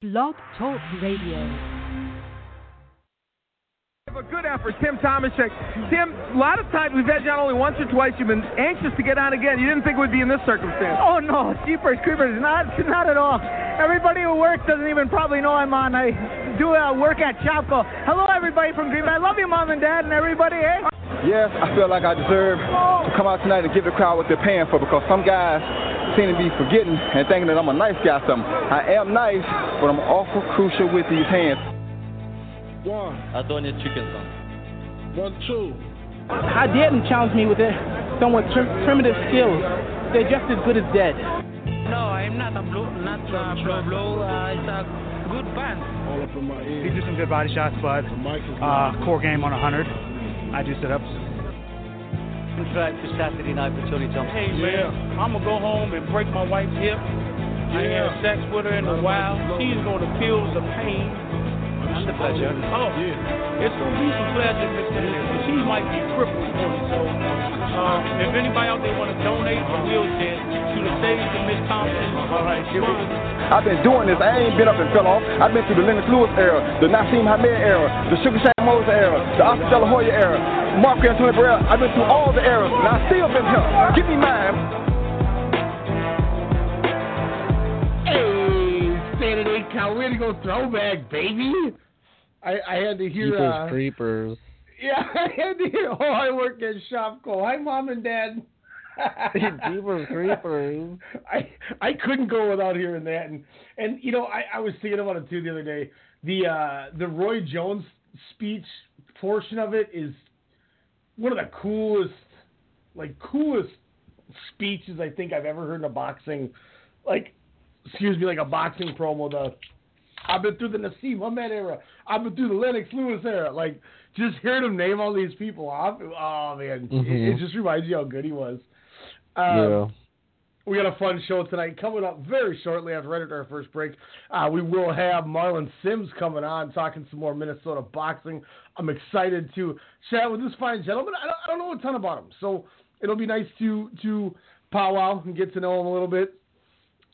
Blog Talk Radio. A good effort, Tim Tomaszek. Tim, a lot of times we've had you on only once or twice. You've been anxious to get on again. You didn't think it would be in this circumstance. Oh no, Jeepers Creepers, not not at all. Everybody who works doesn't even probably know I'm on. I do uh, work at Shopko. Hello, everybody from Green Bay. I love you, mom and dad, and everybody. Hey. Yes, I feel like I deserve to come out tonight and give the crowd what they're paying for because some guys seem to be forgetting and thinking that I'm a nice guy. Something. I am nice, but I'm awful crucial with these hands. One. I don't need Chicken Song. One, two. I didn't challenge me with their somewhat trim- primitive skills. They're just as good as dead. No, I'm not a blow, not a blow blow. Uh, it's a good band. All up in my ear. He do some good body shots, but The is uh, core game on 100. I do sit ups. For Saturday night for Tony Thompson. Hey man, I'm gonna go home and break my wife's hip. I ain't had sex with her in a while. She's gonna feel the pain. And the pleasure. Oh, Yeah. it's gonna be some pleasure, Mr. She might be crippled for it. So, uh, if anybody out there wanna donate a wheelchair to the Save the Miss Thompson, all right, here we go. I've been doing this. I ain't been up and fell off. I've been through the Lennox Lewis era, the Naseem Hamed era, the Sugar Shane Mosley era, the Oscar De La Hoya era, Marco Antonio Barrera. I've been through all the eras, and I still been here. Give me mine. Saturday Cow, way to go throwback, baby. I, I had to hear. Jeepers Uh, creepers. yeah, I had to hear. Oh, I work at Shopko. Hi, mom and dad. Jeepers creepers. I I couldn't go without hearing that, and and you know I, I was thinking about it too the other day. The uh, the Roy Jones speech portion of it is one of the coolest, like coolest speeches I think I've ever heard in a boxing, like excuse me, like a boxing promo. The I've been through the Naseem Hamed era. I've been through the Lennox Lewis era. Like just hearing him name all these people off. Oh man, it, Mhm. it just reminds you how good he was. Um, yeah. we got a fun show tonight coming up very shortly after right after our first break. Uh, we will have Marlin Simms coming on talking some more Minnesota boxing. I'm excited to chat with this fine gentleman. I don't, I don't know a ton about him, so it'll be nice to to powwow and get to know him a little bit.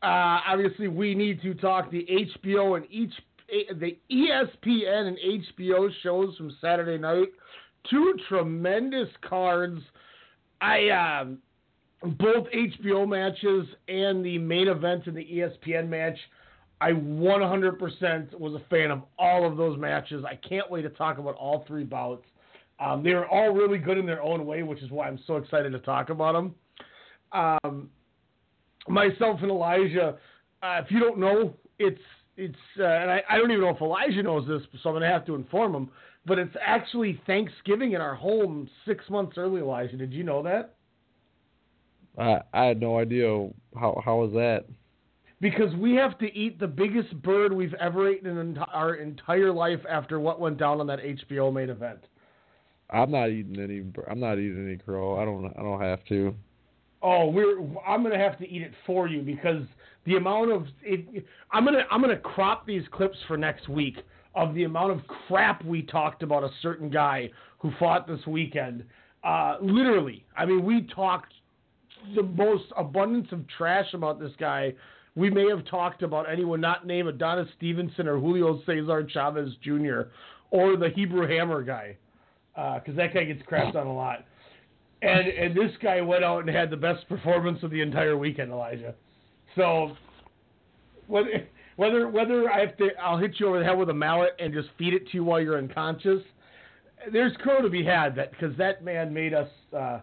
Uh, obviously, we need to talk the HBO and each the E ESPN and HBO shows from Saturday night. Two tremendous cards. I um, both HBO matches and the main event in the ESPN match. I 100% was a fan of all of those matches. I can't wait to talk about all three bouts. Um, they were all really good in their own way, which is why I'm so excited to talk about them. Um, myself and Elijah, uh, if you don't know, it's it's uh, and I, I don't even know if Elijah knows this, so I'm gonna have to inform him. But it's actually Thanksgiving in our home six months early. Elijah, did you know that? I I had no idea how how was that. Because we have to eat the biggest bird we've ever eaten in enti- our entire life after what went down on that HBO main event. I'm not eating any. I'm not eating any crow. I don't. I don't have to. Oh, we're I'm gonna have to eat it for you because the amount of it, I'm gonna I'm gonna crop these clips for next week of the amount of crap we talked about a certain guy who fought this weekend. Uh, literally, I mean, we talked the most abundance of trash about this guy. We may have talked about anyone not named Adonis Stevenson or Julio Cesar Chavez Jr. or the Hebrew Hammer guy, because that guy gets crapped on a lot. And and this guy went out and had the best performance of the entire weekend, Elijah. So whether whether whether I have to, I'll hit you over the head with a mallet and just feed it to you while you're unconscious. There's crow to be had that because that man made us uh,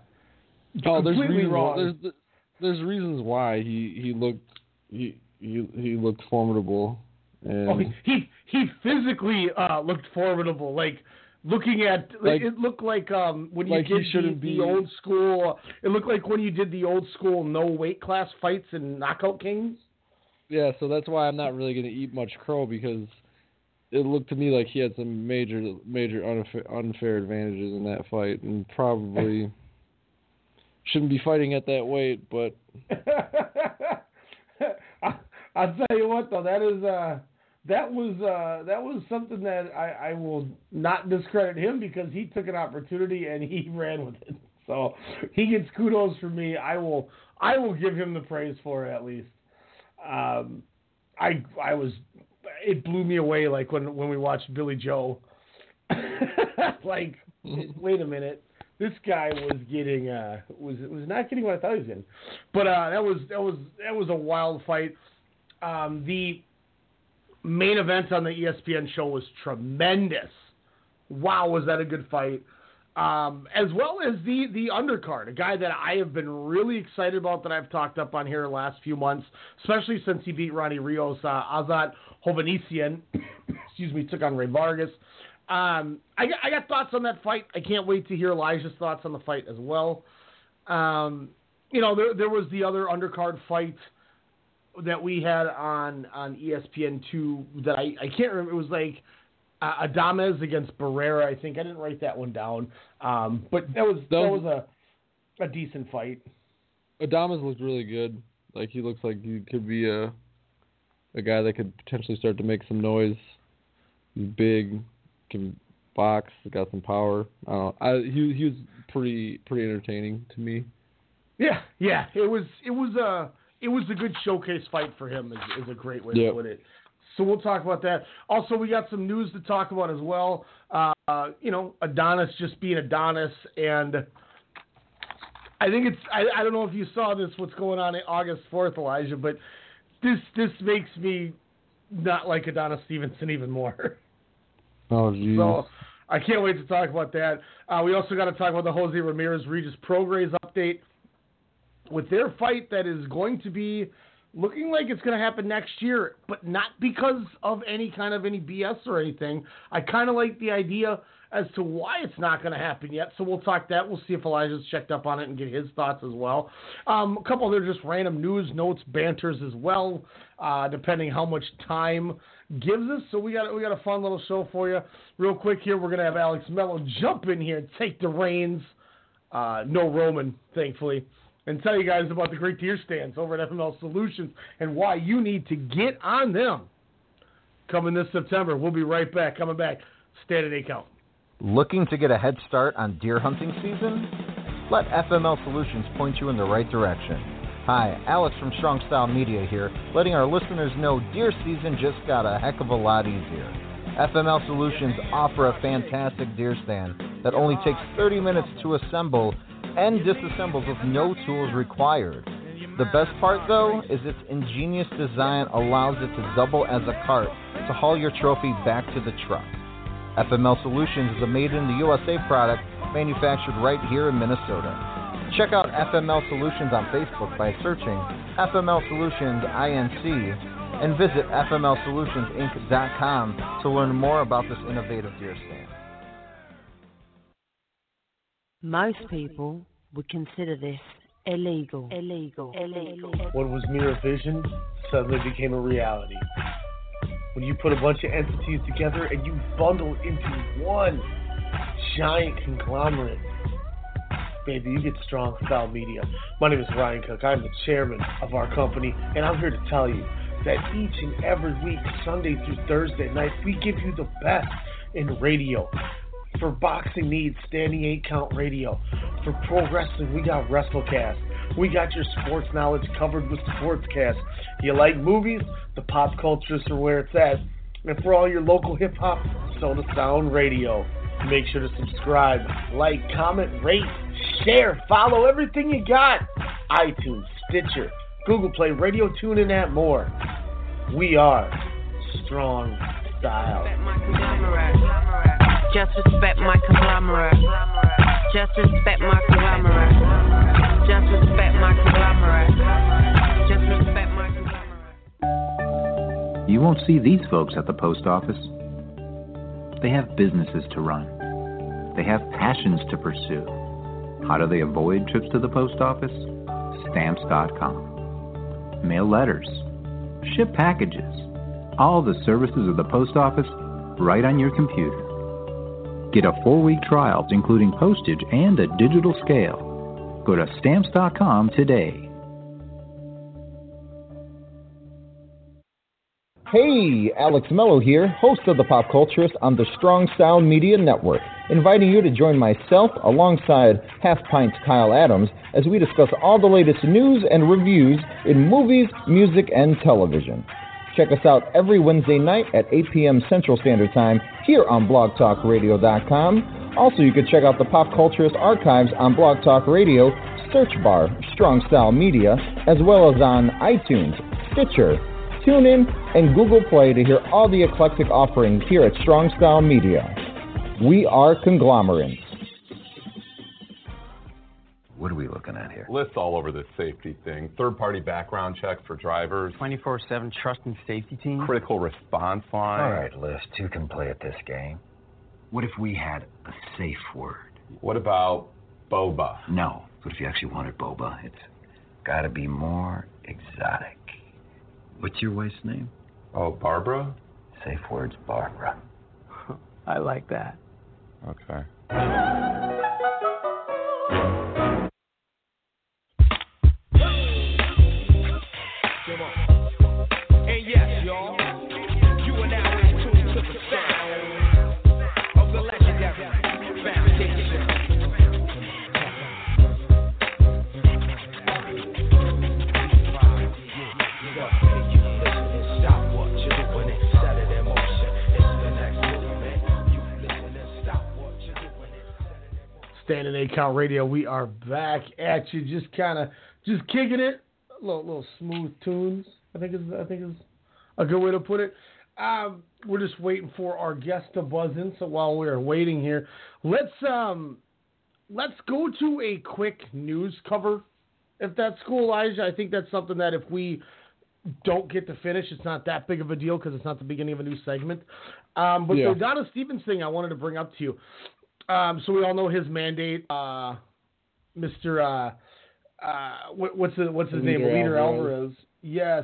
Oh, there's completely reasons. wrong. There's there's reasons why he he looked he he he looked formidable. And Oh, he he, he physically uh, looked formidable. Like looking at Like- it looked like um when you like did the, the old school. It looked like when you did the old school no weight class fights in Knockout Kings. yeah, so that's why I'm not really gonna eat much crow because it looked to me like he had some major major unfair, unfair advantages in that fight and probably shouldn't be fighting at that weight. But I, I'll tell you what though, that is uh that was uh that was something that I, I will not discredit him because he took an opportunity and he ran with it. So he gets kudos from me. I will I will give him the praise for it at least. Um I I was it blew me away. Like when when we watched Billy Joe. like, wait a minute, this guy was getting uh was was not getting what I thought he was getting. But uh, that was that was that was a wild fight. Um, the main event on the ESPN show was tremendous. Wow, was that a good fight? Um, as well as the the undercard, a guy that I have been really excited about that I've talked up on here the last few months, especially since he beat Ronnie Rios. Uh, Azat Hovhannisyan, excuse me, took on Rey Vargas. Um, I, I got thoughts on that fight. I can't wait to hear Elijah's thoughts on the fight as well. Um, you know, there there was the other undercard fight that we had on on ESPN two that I, I can't remember. It was like uh, Adames against Barrera. I think I didn't write that one down. Um, but that was that was a a decent fight. Adames looked really good. Like he looks like he could be a a guy that could potentially start to make some noise. He's big, can box, got some power. I don't know. I, he he was pretty pretty entertaining to me. Yeah, yeah. It was it was a it was a good showcase fight for him. Is, is a great way to put it. So we'll talk about that. Also, we got some news to talk about as well. Uh, you know, Adonis just being Adonis, and I think it's I, I don't know if you saw this what's going on in August fourth, Elijah, but this this makes me not like Adonis Stevenson even more. Oh jeez. So I can't wait to talk about that. Uh, we also got to talk about the Jose Ramirez Regis Prograis update with their fight that is going to be looking like it's going to happen next year, but not because of any kind of any BS or anything. I kind of like the idea as to why it's not going to happen yet. So we'll talk that. We'll see if Elijah's checked up on it and get his thoughts as well. Um, a couple other just random news, notes, banters as well, uh, depending how much time gives us. So we got we got a fun little show for you. Real quick here, we're gonna have Alex Mello jump in here and take the reins. Uh, no Roman, thankfully, and tell you guys about the great deer stands over at FML Solutions and why you need to get on them. Coming this September, we'll be right back. Coming back, stand at eight count. Looking to get a head start on deer hunting season? Let FML Solutions point you in the right direction. Hi, Alex from Strong Style Media here, letting our listeners know deer season just got a heck of a lot easier. FML Solutions offer a fantastic deer stand that only takes 30 minutes to assemble and disassembles with no tools required. The best part, though, is its ingenious design allows it to double as a cart to haul your trophy back to the truck. FML Solutions is a made in the USA product manufactured right here in Minnesota. Check out FML Solutions on Facebook by searching FML Solutions INC and visit FMLSolutionsInc.com to learn more about this innovative deer stand. Most people would consider this illegal. Illegal. Illegal. What was mere vision suddenly became a reality. When you put a bunch of entities together and you bundle into one giant conglomerate, baby, you get strong style media. My name is Ryan Cook. I'm the chairman of our company, and I'm here to tell you that each and every week, Sunday through Thursday night, we give you the best in radio. For boxing needs, standing eight count radio. For pro wrestling, we got WrestleCast. We got your sports knowledge covered with Sportscast. You like movies? The pop culturists are where it's at. And for all your local hip hop, Soda Sound Radio. Make sure to subscribe, like, comment, rate, share, follow everything you got. iTunes, Stitcher, Google Play, Radio Tune, and that more. We are Strong Style. Just respect my conglomerate. Just respect my conglomerate. Just respect my conglomerate. Just respect my conglomerate. You won't see these folks at the post office. They have businesses to run. They have passions to pursue. How do they avoid trips to the post office? Stamps.com. Mail letters. Ship packages. All the services of the post office right on your computer. Get a four week trial, including postage and a digital scale. Go to stamps.com today. Hey, Alex Mello here, host of the Pop Culturist on the Strong Sound Media Network, inviting you to join myself alongside Half Pint's Kyle Adams as we discuss all the latest news and reviews in movies, music, and television. Check us out every Wednesday night at 8 p.m. Central Standard Time here on blogtalkradio.com. Also, you can check out the Pop Culturist archives on Blog Talk Radio, search bar Strong Style Media, as well as on iTunes, Stitcher, TuneIn, and Google Play to hear all the eclectic offerings here at Strong Style Media. We are conglomerates. What are we looking at here? Lyft's all over this safety thing. Third party background checks for drivers. 24 7 trust and safety team. Critical response line. All right, Lyft, who can play at this game? What if we had a safe word? What about boba? No. What if you actually wanted boba? It's gotta be more exotic. What's your wife's name? Oh, Barbara? Safe word's Barbara. I like that. Okay. Standing eight count radio. We are back at you, just kind of just kicking it, A little little smooth tunes. I think is I think is a good way to put it. Um, we're just waiting for our guest to buzz in. So while we're waiting here, let's um let's go to a quick news cover. If that's cool, Elijah, I think that's something that if we don't get to finish, it's not that big of a deal because it's not the beginning of a new segment. Um, but Yeah. the Donna Stevens thing I wanted to bring up to you. Um, so we all know his mandate, uh, Mr. Uh, uh, what, what's the, what's his name? Eleider Eleider Alvarez. Alvarez. Yes.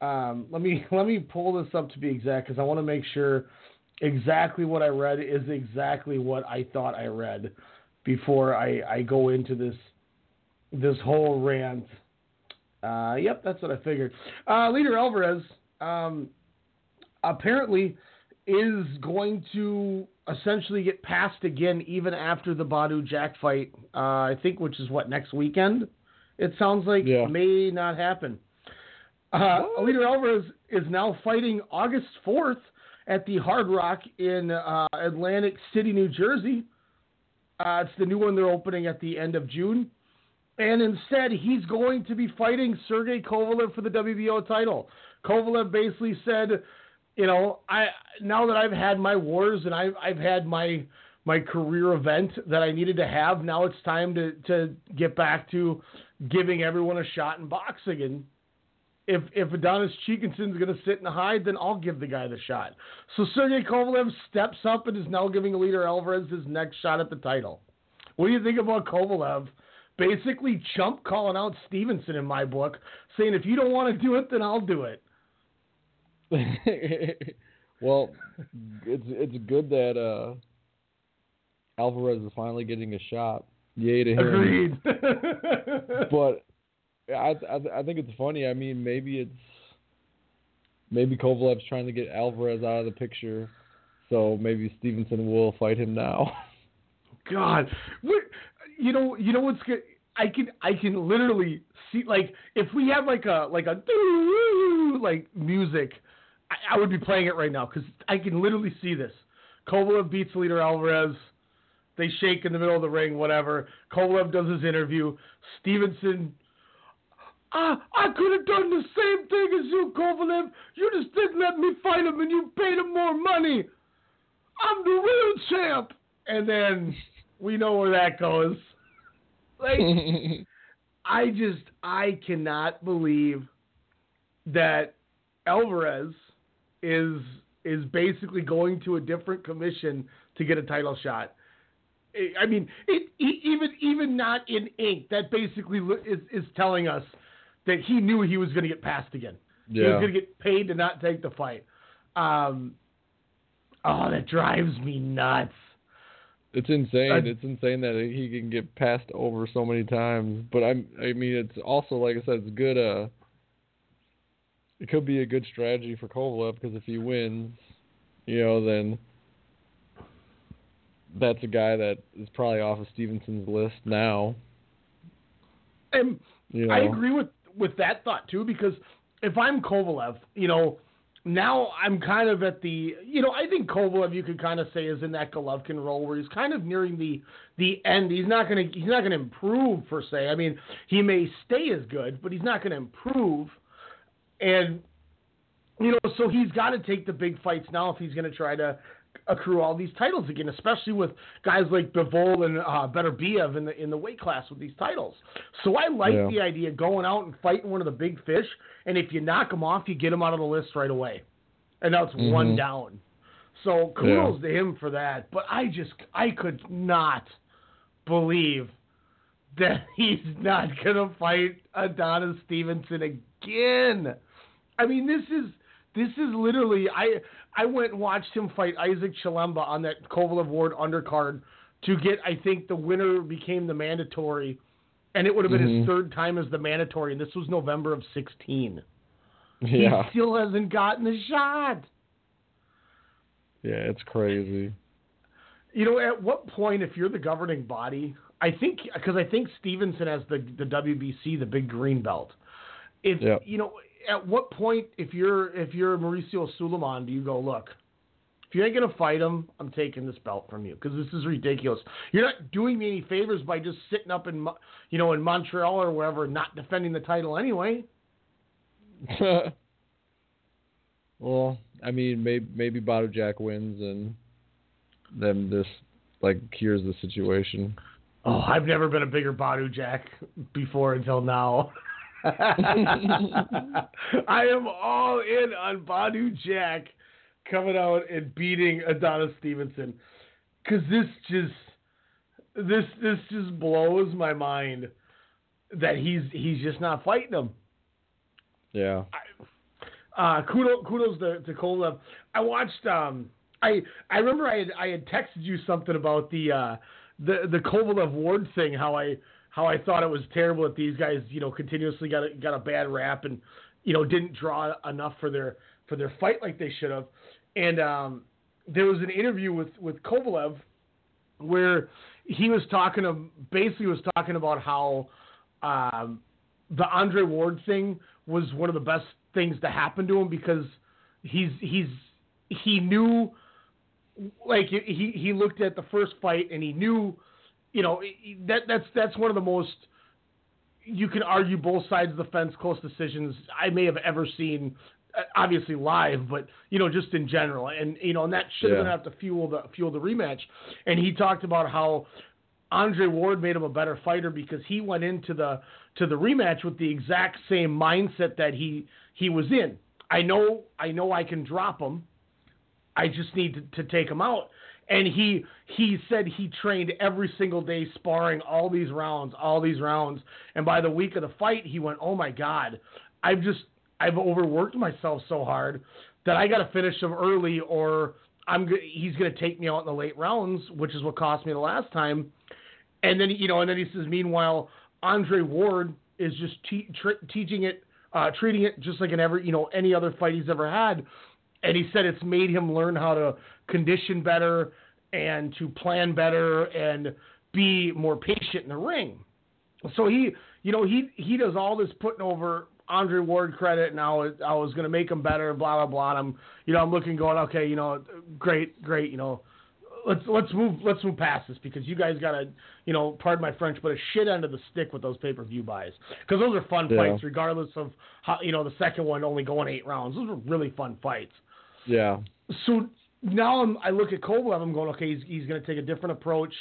Um, let me let me pull this up to be exact because I want to make sure exactly what I read is exactly what I thought I read before I, I go into this this whole rant. Uh, yep, that's what I figured. Uh, Eleider Alvarez um, apparently is going to essentially get passed again even after the Badou Jack fight. Uh, I think, which is what next weekend. It sounds like may not happen. Uh, Eleider Alvarez is now fighting August 4th at the Hard Rock in uh, Atlantic City, New Jersey. Uh, it's the new one they're opening at the end of June. And instead, he's going to be fighting Sergey Kovalev for the WBO title. Kovalev basically said, you know, I now that I've had my wars and I've I've had my my career event that I needed to have, now it's time to to get back to giving everyone a shot in boxing. And if if Adonis Cheekinson's going to sit and hide, then I'll give the guy the shot. So Sergey Kovalev steps up and is now giving Eleider Alvarez his next shot at the title. What do you think about Kovalev? Basically, chump calling out Stevenson in my book, saying if you don't want to do it, then I'll do it. well, it's it's good that uh, Alvarez is finally getting a shot. Yay to him. Agreed. but I, I I think it's funny. I mean, maybe it's maybe Kovalev's trying to get Alvarez out of the picture, so maybe Stevenson will fight him now. God, what, you know, you know what's good? I can, I can literally see, like, if we have like a, like a, like music, I, I would be playing it right now because I can literally see this. Kovalev beats Eleider Alvarez. They shake in the middle of the ring, whatever. Kovalev does his interview. Stevenson, ah, I could have done the same thing as you, Kovalev. You just didn't let me fight him, and you paid him more money. I'm the real champ. And then we know where that goes. Like, I just, I cannot believe that Alvarez is is basically going to a different commission to get a title shot. I- I mean, it, even even not in ink, that basically is, is telling us that he knew he was going to get passed again. Yeah. He was going to get paid to not take the fight. Um, oh, that drives me nuts. It's insane. I- it's insane that he can get passed over so many times. But I'm, I mean, it's also like I said, it's good. Uh, it could be a good strategy for Kovalev because if he wins, you know, then that's a guy that is probably off of Stevenson's list now. And You know, I agree with with that thought too because if I'm Kovalev, you know, now I'm kind of at the, you know, I think Kovalev you could kind of say is in that Golovkin role where he's kind of nearing the the end. He's not gonna he's not gonna improve per se. I mean, he may stay as good, but he's not gonna improve. And you know, so he's got to take the big fights now if he's going to try to accrue all these titles again, especially with guys like Bivol and uh, Beterbiev in the in the weight class with these titles. So I like Yeah. the idea of going out and fighting one of the big fish, and if you knock him off, you get him out of the list right away, and now it's one Mhm. down. So kudos to him for that. But I just I could not believe that he's not gonna fight Adonis Stevenson again. I mean, this is this is literally I I went and watched him fight Isaac Chilemba on that Kovalev Ward undercard to get I think the winner became the mandatory, and it would have been Mhm. his third time as the mandatory, and this was November of sixteen. Yeah. He still hasn't gotten the shot. Yeah, it's crazy. You know, at what point, if you're the governing body, I think because I think Stevenson has the the WBC, the big green belt. If Yep. you know, at what point, if you're if you're Mauricio Sulaiman, do you go look? If you ain't gonna fight him, I'm taking this belt from you because this is ridiculous. You're not doing me any favors by just sitting up in you know in Montreal or wherever, not defending the title anyway. well, I mean, maybe maybe Badou Jack wins and then this like cures the situation. Oh, I've never been a bigger Badou Jack before until now. I am all in on Badou Jack coming out and beating Adonis Stevenson because this just this this just blows my mind that he's he's just not fighting him. Yeah. Uh, kudos, kudos to, to Kovalev. I watched. Um, I I remember I had I had texted you something about the uh, the the Kovalev Ward thing. How I how I thought it was terrible that these guys you know continuously got a, got a bad rap and you know didn't draw enough for their for their fight like they should have. And um, there was an interview with with Kovalev where he was talking of basically was talking about how um, the Andre Ward thing was one of the best things to happen to him because he's he's he knew like he he looked at the first fight and he knew you know that that's that's one of the most you can argue both sides of the fence close decisions I may have ever seen uh, obviously live but you know just in general and you know and that should have Yeah. enough to fuel the fuel the rematch and he talked about how Andre Ward made him a better fighter because he went into the to the rematch with the exact same mindset that he he was in. I know I know I can drop him. I just need to, to take him out. And he he said he trained every single day sparring all these rounds, all these rounds. And by the week of the fight, he went, "Oh my god, I've just I've overworked myself so hard that I got to finish him early, or I'm he's going to take me out in the late rounds, which is what cost me the last time." And then you know, and then he says, meanwhile, Andre Ward is just te- teaching it, uh, treating it just like in every you know any other fight he's ever had. And he said it's made him learn how to condition better and to plan better and be more patient in the ring. So he, you know, he he does all this putting over Andre Ward credit, and I was I was going to make him better, blah blah blah. And I'm, you know, I'm looking, going, okay, you know, great, great, you know, let's let's move let's move past this because you guys got to, you know, pardon my French, but a shit end of the stick with those pay per view buys because those are fun Yeah. fights, regardless of how you know the second one only going eight rounds. Those were really fun fights. Yeah. So now I'm, I look at Kovalev. I'm going, okay, he's, he's going to take a different approach.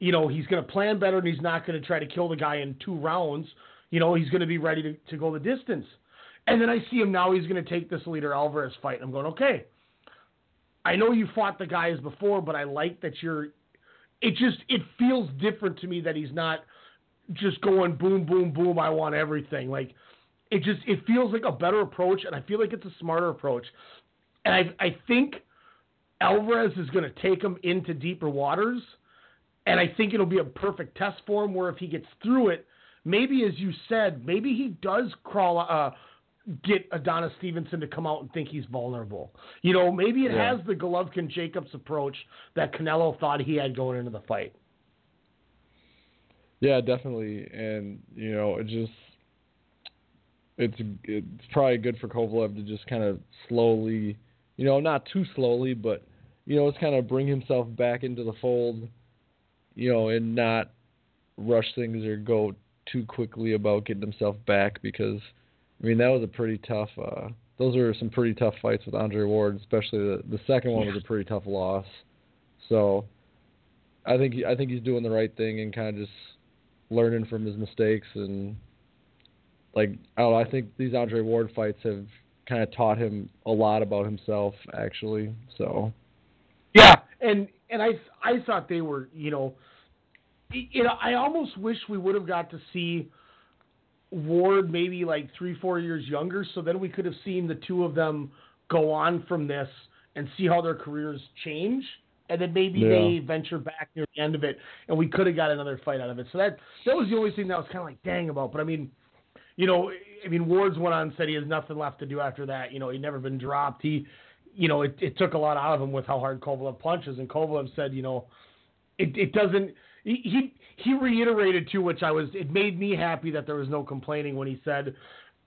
You know, he's going to plan better, and he's not going to try to kill the guy in two rounds. You know, he's going to be ready to, to go the distance. And then I see him now. He's going to take this Eleider Alvarez fight. I'm going, okay. I know you fought the guys before, but I like that you're. It just it feels different to me that he's not just going boom, boom, boom. I want everything. Like it just it feels like a better approach, and I feel like it's a smarter approach. And I I think Alvarez is going to take him into deeper waters, and I think it'll be a perfect test for him. Where if he gets through it, maybe as you said, maybe he does crawl. Uh, get Adonis Stevenson to come out and think he's vulnerable. You know, maybe it Yeah. has the Golovkin Jacobs approach that Canelo thought he had going into the fight. Yeah, definitely. And, you know, it just it's it's probably good for Kovalev to just kind of slowly, you know, not too slowly, but you know, it's kind of bring himself back into the fold, you know, and not rush things or go too quickly about getting himself back because I mean that was a pretty tough uh those are some pretty tough fights with Andre Ward, especially the the second one was a pretty tough loss. So I think I think he's doing the right thing and kind of just learning from his mistakes and like oh I think these Andre Ward fights have kind of taught him a lot about himself actually. So Yeah, and and I I thought they were you know, you know I almost wish we would have got to see Ward maybe like three four years younger, so then we could have seen the two of them go on from this and see how their careers change. And then maybe Yeah. they venture back near the end of it, and we could have got another fight out of it. So that that was the only thing that was kind of like dang about. But I mean, you know, I mean, Ward's went on and said he has nothing left to do after that. You know, he'd never been dropped. He, you know, it, it took a lot out of him with how hard Kovalev punches. And Kovalev said, you know, it, it doesn't. He, he reiterated too, which I was. It made me happy that there was no complaining when he said,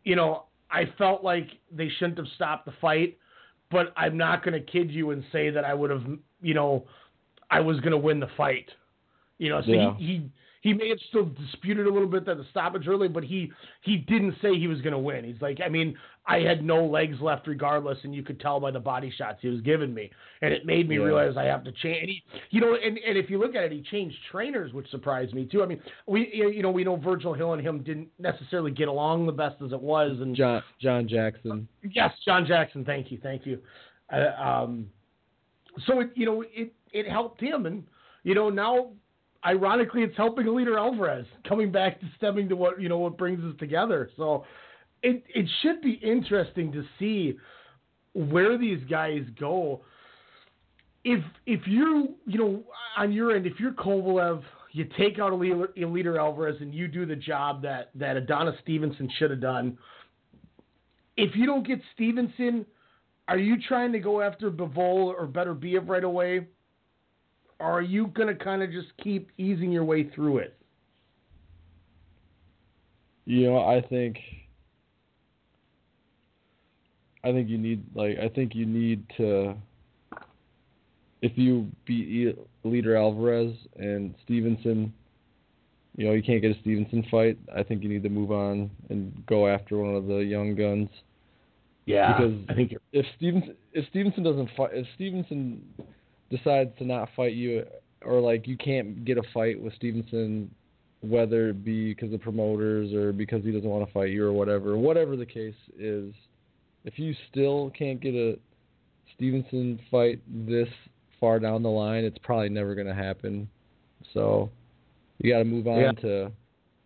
you know, I felt like they shouldn't have stopped the fight, but I'm not going to kid you and say that I would have, you know, I was going to win the fight. You know, so Yeah. he, he he may have still disputed a little bit that the stoppage early, but he he didn't say he was going to win. He's like, I mean, I had no legs left regardless, and you could tell by the body shots he was giving me, and it made me Yeah. realize I have to change. And he, you know, and and if you look at it, he changed trainers, which surprised me too. I mean, we you know we know Virgil Hill and him didn't necessarily get along the best as it was, and John John Jackson. Yes, John Jackson. Thank you, thank you. Uh, um, so it, you know, it it helped him, and you know now, ironically, it's helping Eleider Alvarez coming back to stemming to what you know what brings us together. So it it should be interesting to see where these guys go. If if you you know on your end, if you're Kovalev, you take out Eleider Eleider Alvarez and you do the job that that Adonis Stevenson should have done if you don't get Stevenson, are you trying to go after Bivol or Beterbiev right away? Or are you going to kind of just keep easing your way through it? You know, I think I think you need like I think you need to if you beat E- Eleider Alvarez and Stevenson, you know, you can't get a Stevenson fight. I think you need to move on and go after one of the young guns. Yeah, because I think you're- if Stevenson if Stevenson doesn't fight if Stevenson decides to not fight you or like you can't get a fight with Stevenson whether it be because of promoters or because he doesn't want to fight you or whatever whatever the case is if you still can't get a Stevenson fight this far down the line it's probably never going to happen so you got to move on Yeah. to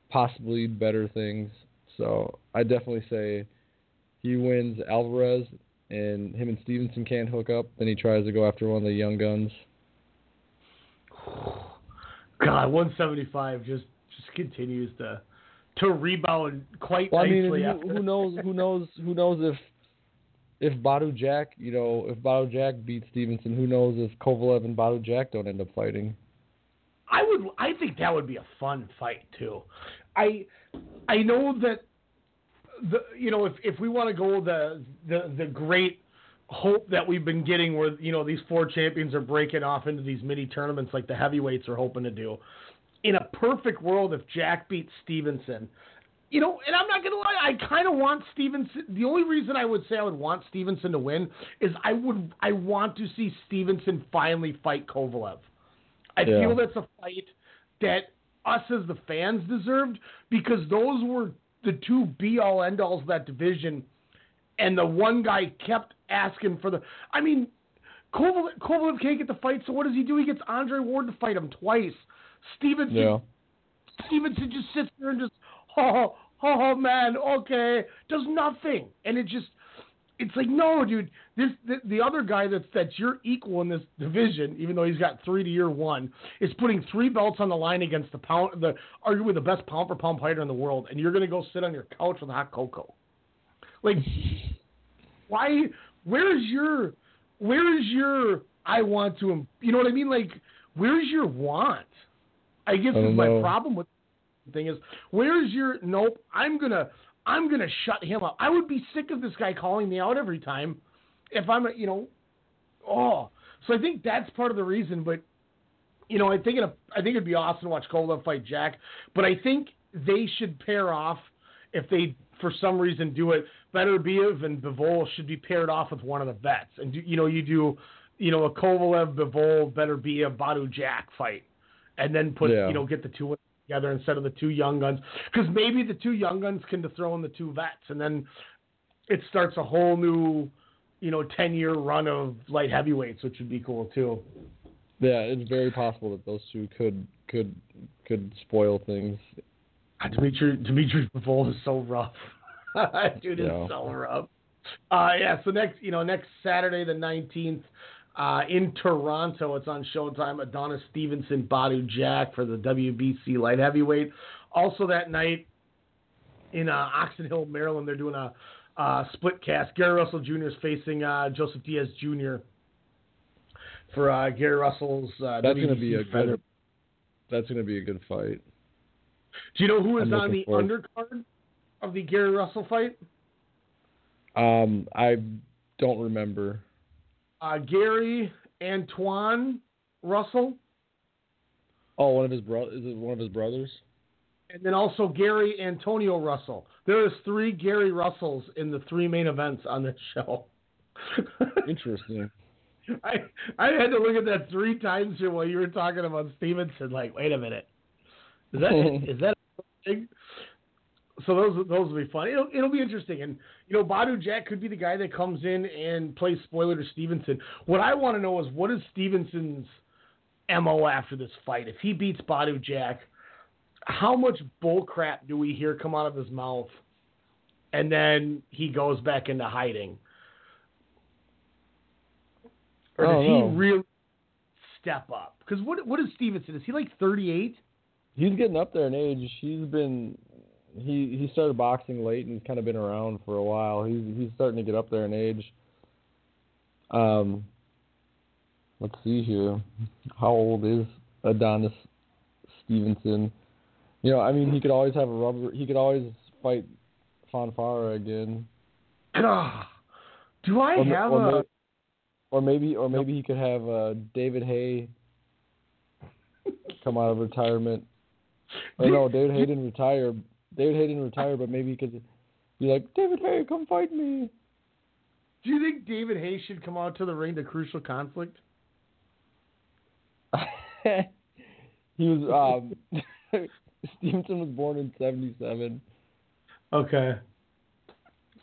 possibly better things so I definitely say he wins Alvarez and him and Stevenson can't hook up, then he tries to go after one of the young guns. God, 175 just just continues to to rebound quite Well, I mean, nicely. who, who knows? Who knows? Who knows if if Badou Jack, you know, if Badou Jack beats Stevenson, who knows if Kovalev and Badou Jack don't end up fighting? I would. I think that would be a fun fight too. I I know that the you know if if we want to go the the the great hope that we've been getting where you know these four champions are breaking off into these mini tournaments like the heavyweights are hoping to do. In a perfect world, if Jack beats Stevenson, you know, and I'm not gonna lie, I kind of want Stevenson. The only reason I would say I would want Stevenson to win is I would I want to see Stevenson finally fight Kovalev. I Yeah. feel that's a fight that us as the fans deserved because those were the two be all end alls of that division, and the one guy kept asking for the. I mean, Kovalev, Kovalev can't get the fight, so what does he do? He gets Andre Ward to fight him twice. Stevenson Yeah. Stevenson just sits there and just, oh, oh man, okay, does nothing, and it just, it's like no, dude. This the, the other guy that's that's your equal in this division, even though he's got three to year one, is putting three belts on the line against the pound, the arguably the best pound for pound fighter in the world, and you're gonna go sit on your couch with hot cocoa. Like, why? Where's your, where's your? I want to, you know what I mean? Like, where's your want? I guess I is my problem with the thing is where's your nope i'm gonna I'm gonna shut him up. I would be sick of this guy calling me out every time if I'm, a, you know, oh. So I think that's part of the reason. But you know, I think it, I think it'd be awesome to watch Kovalev fight Jack. But I think they should pair off if they for some reason do it. Better Beterbiev and Bivol should be paired off with one of the vets, and you know you do, you know, a Kovalev, Bivol, Beterbiev, Badou Jack fight, and then put Yeah. you know get the two together instead of the two young guns, because maybe the two young guns can throw in the two vets, and then it starts a whole new, you know, ten year run of light heavyweights, which would be cool too. Yeah, it's very possible that those two could could could spoil things. Ah, Dimitri Dimitri Bivol is so rough. Dude is Yeah. so rough. Uh, yeah, so next you know next Saturday the nineteenth uh, in Toronto, it's on Showtime. Adonis Stevenson, Badou Jack for the WBC light heavyweight. Also that night in uh, Oxon Hill, Maryland, they're doing a uh, split cast. Gary Russell Jr. is facing uh, Joseph Diaz Jr. for uh, Gary Russell's. Uh, That's gonna be a good. That's gonna be a good fight. Do you know who is I'm on the forward- undercard of the Gary Russell fight? Um, I don't remember. Uh, Gary Antoine Russell, Oh, one of his bro is it one of his brothers? and then also Gary Antonio Russell. There is three Gary Russells in the three main events on this show. Interesting. I I had to look at that three times here while you were talking about Stevenson. Like, wait a minute, is that is that a thing? So those those will be fun. It'll it'll be interesting, and you know, Badou Jack could be the guy that comes in and plays spoiler to Stevenson. What I want to know is what is Stevenson's mo after this fight? If he beats Badou Jack, how much bull crap do we hear come out of his mouth, and then he goes back into hiding? Or does he know. really step up? Because what what is Stevenson? Is he like thirty eight? He's getting up there in age. He's been he he started boxing late and he's kind of been around for a while. He's he's starting to get up there in age. Um, let's see here. How old is Adonis Stevenson? You know, I mean, he could always have a rubber. He could always fight Fonfara again. God, do I or, have or, a? may- or maybe or maybe he could have uh, David Haye come out of retirement. Or no, David Haye didn't retire. David Haye didn't retire, but maybe he could be like, David Haye, come fight me. Do you think David Hayes should come out to the ring to Crucial Conflict? he was um Stevenson was born in seventy seven. Okay.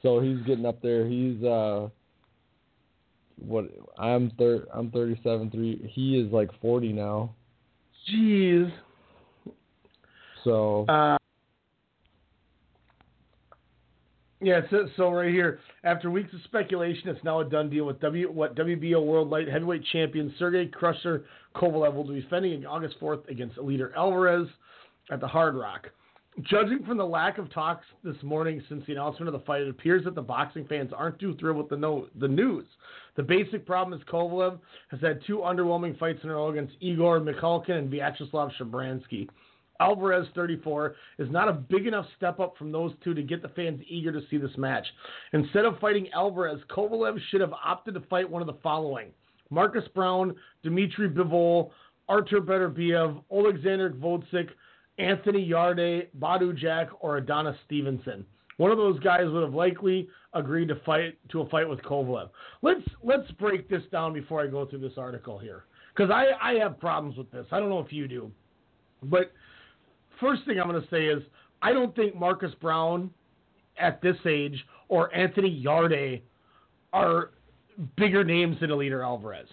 So he's getting up there. He's uh what I'm thir- I'm thirty seven three he is like forty now. Jeez. So Uh, yeah, so, so right here, after weeks of speculation, it's now a done deal with W what WBO World Light Heavyweight Champion Sergey Crusher Kovalev will be defending August 4th against Eleider Alvarez at the Hard Rock. Judging from the lack of talks this morning since the announcement of the fight, it appears that the boxing fans aren't too thrilled with the, no- the news. The basic problem is Kovalev has had two underwhelming fights in a row against Igor Mikhalkin and Vyacheslav Shabransky. Alvarez, 34, is not a big enough step up from those two to get the fans eager to see this match. Instead of fighting Alvarez, Kovalev should have opted to fight one of the following Marcus Browne, Dmitry Bivol, Artur Beterbiev, Alexander Gvozdyk, Anthony Yarde, Badou Jack, or Adonis Stevenson. One of those guys would have likely agreed to fight to a fight with Kovalev. Let's let's break this down before I go through this article here, because I I have problems with this. I don't know if you do, but first thing I'm going to say is I don't think Marcus Browne at this age or Anthony Yarde are bigger names than Eleider Alvarez.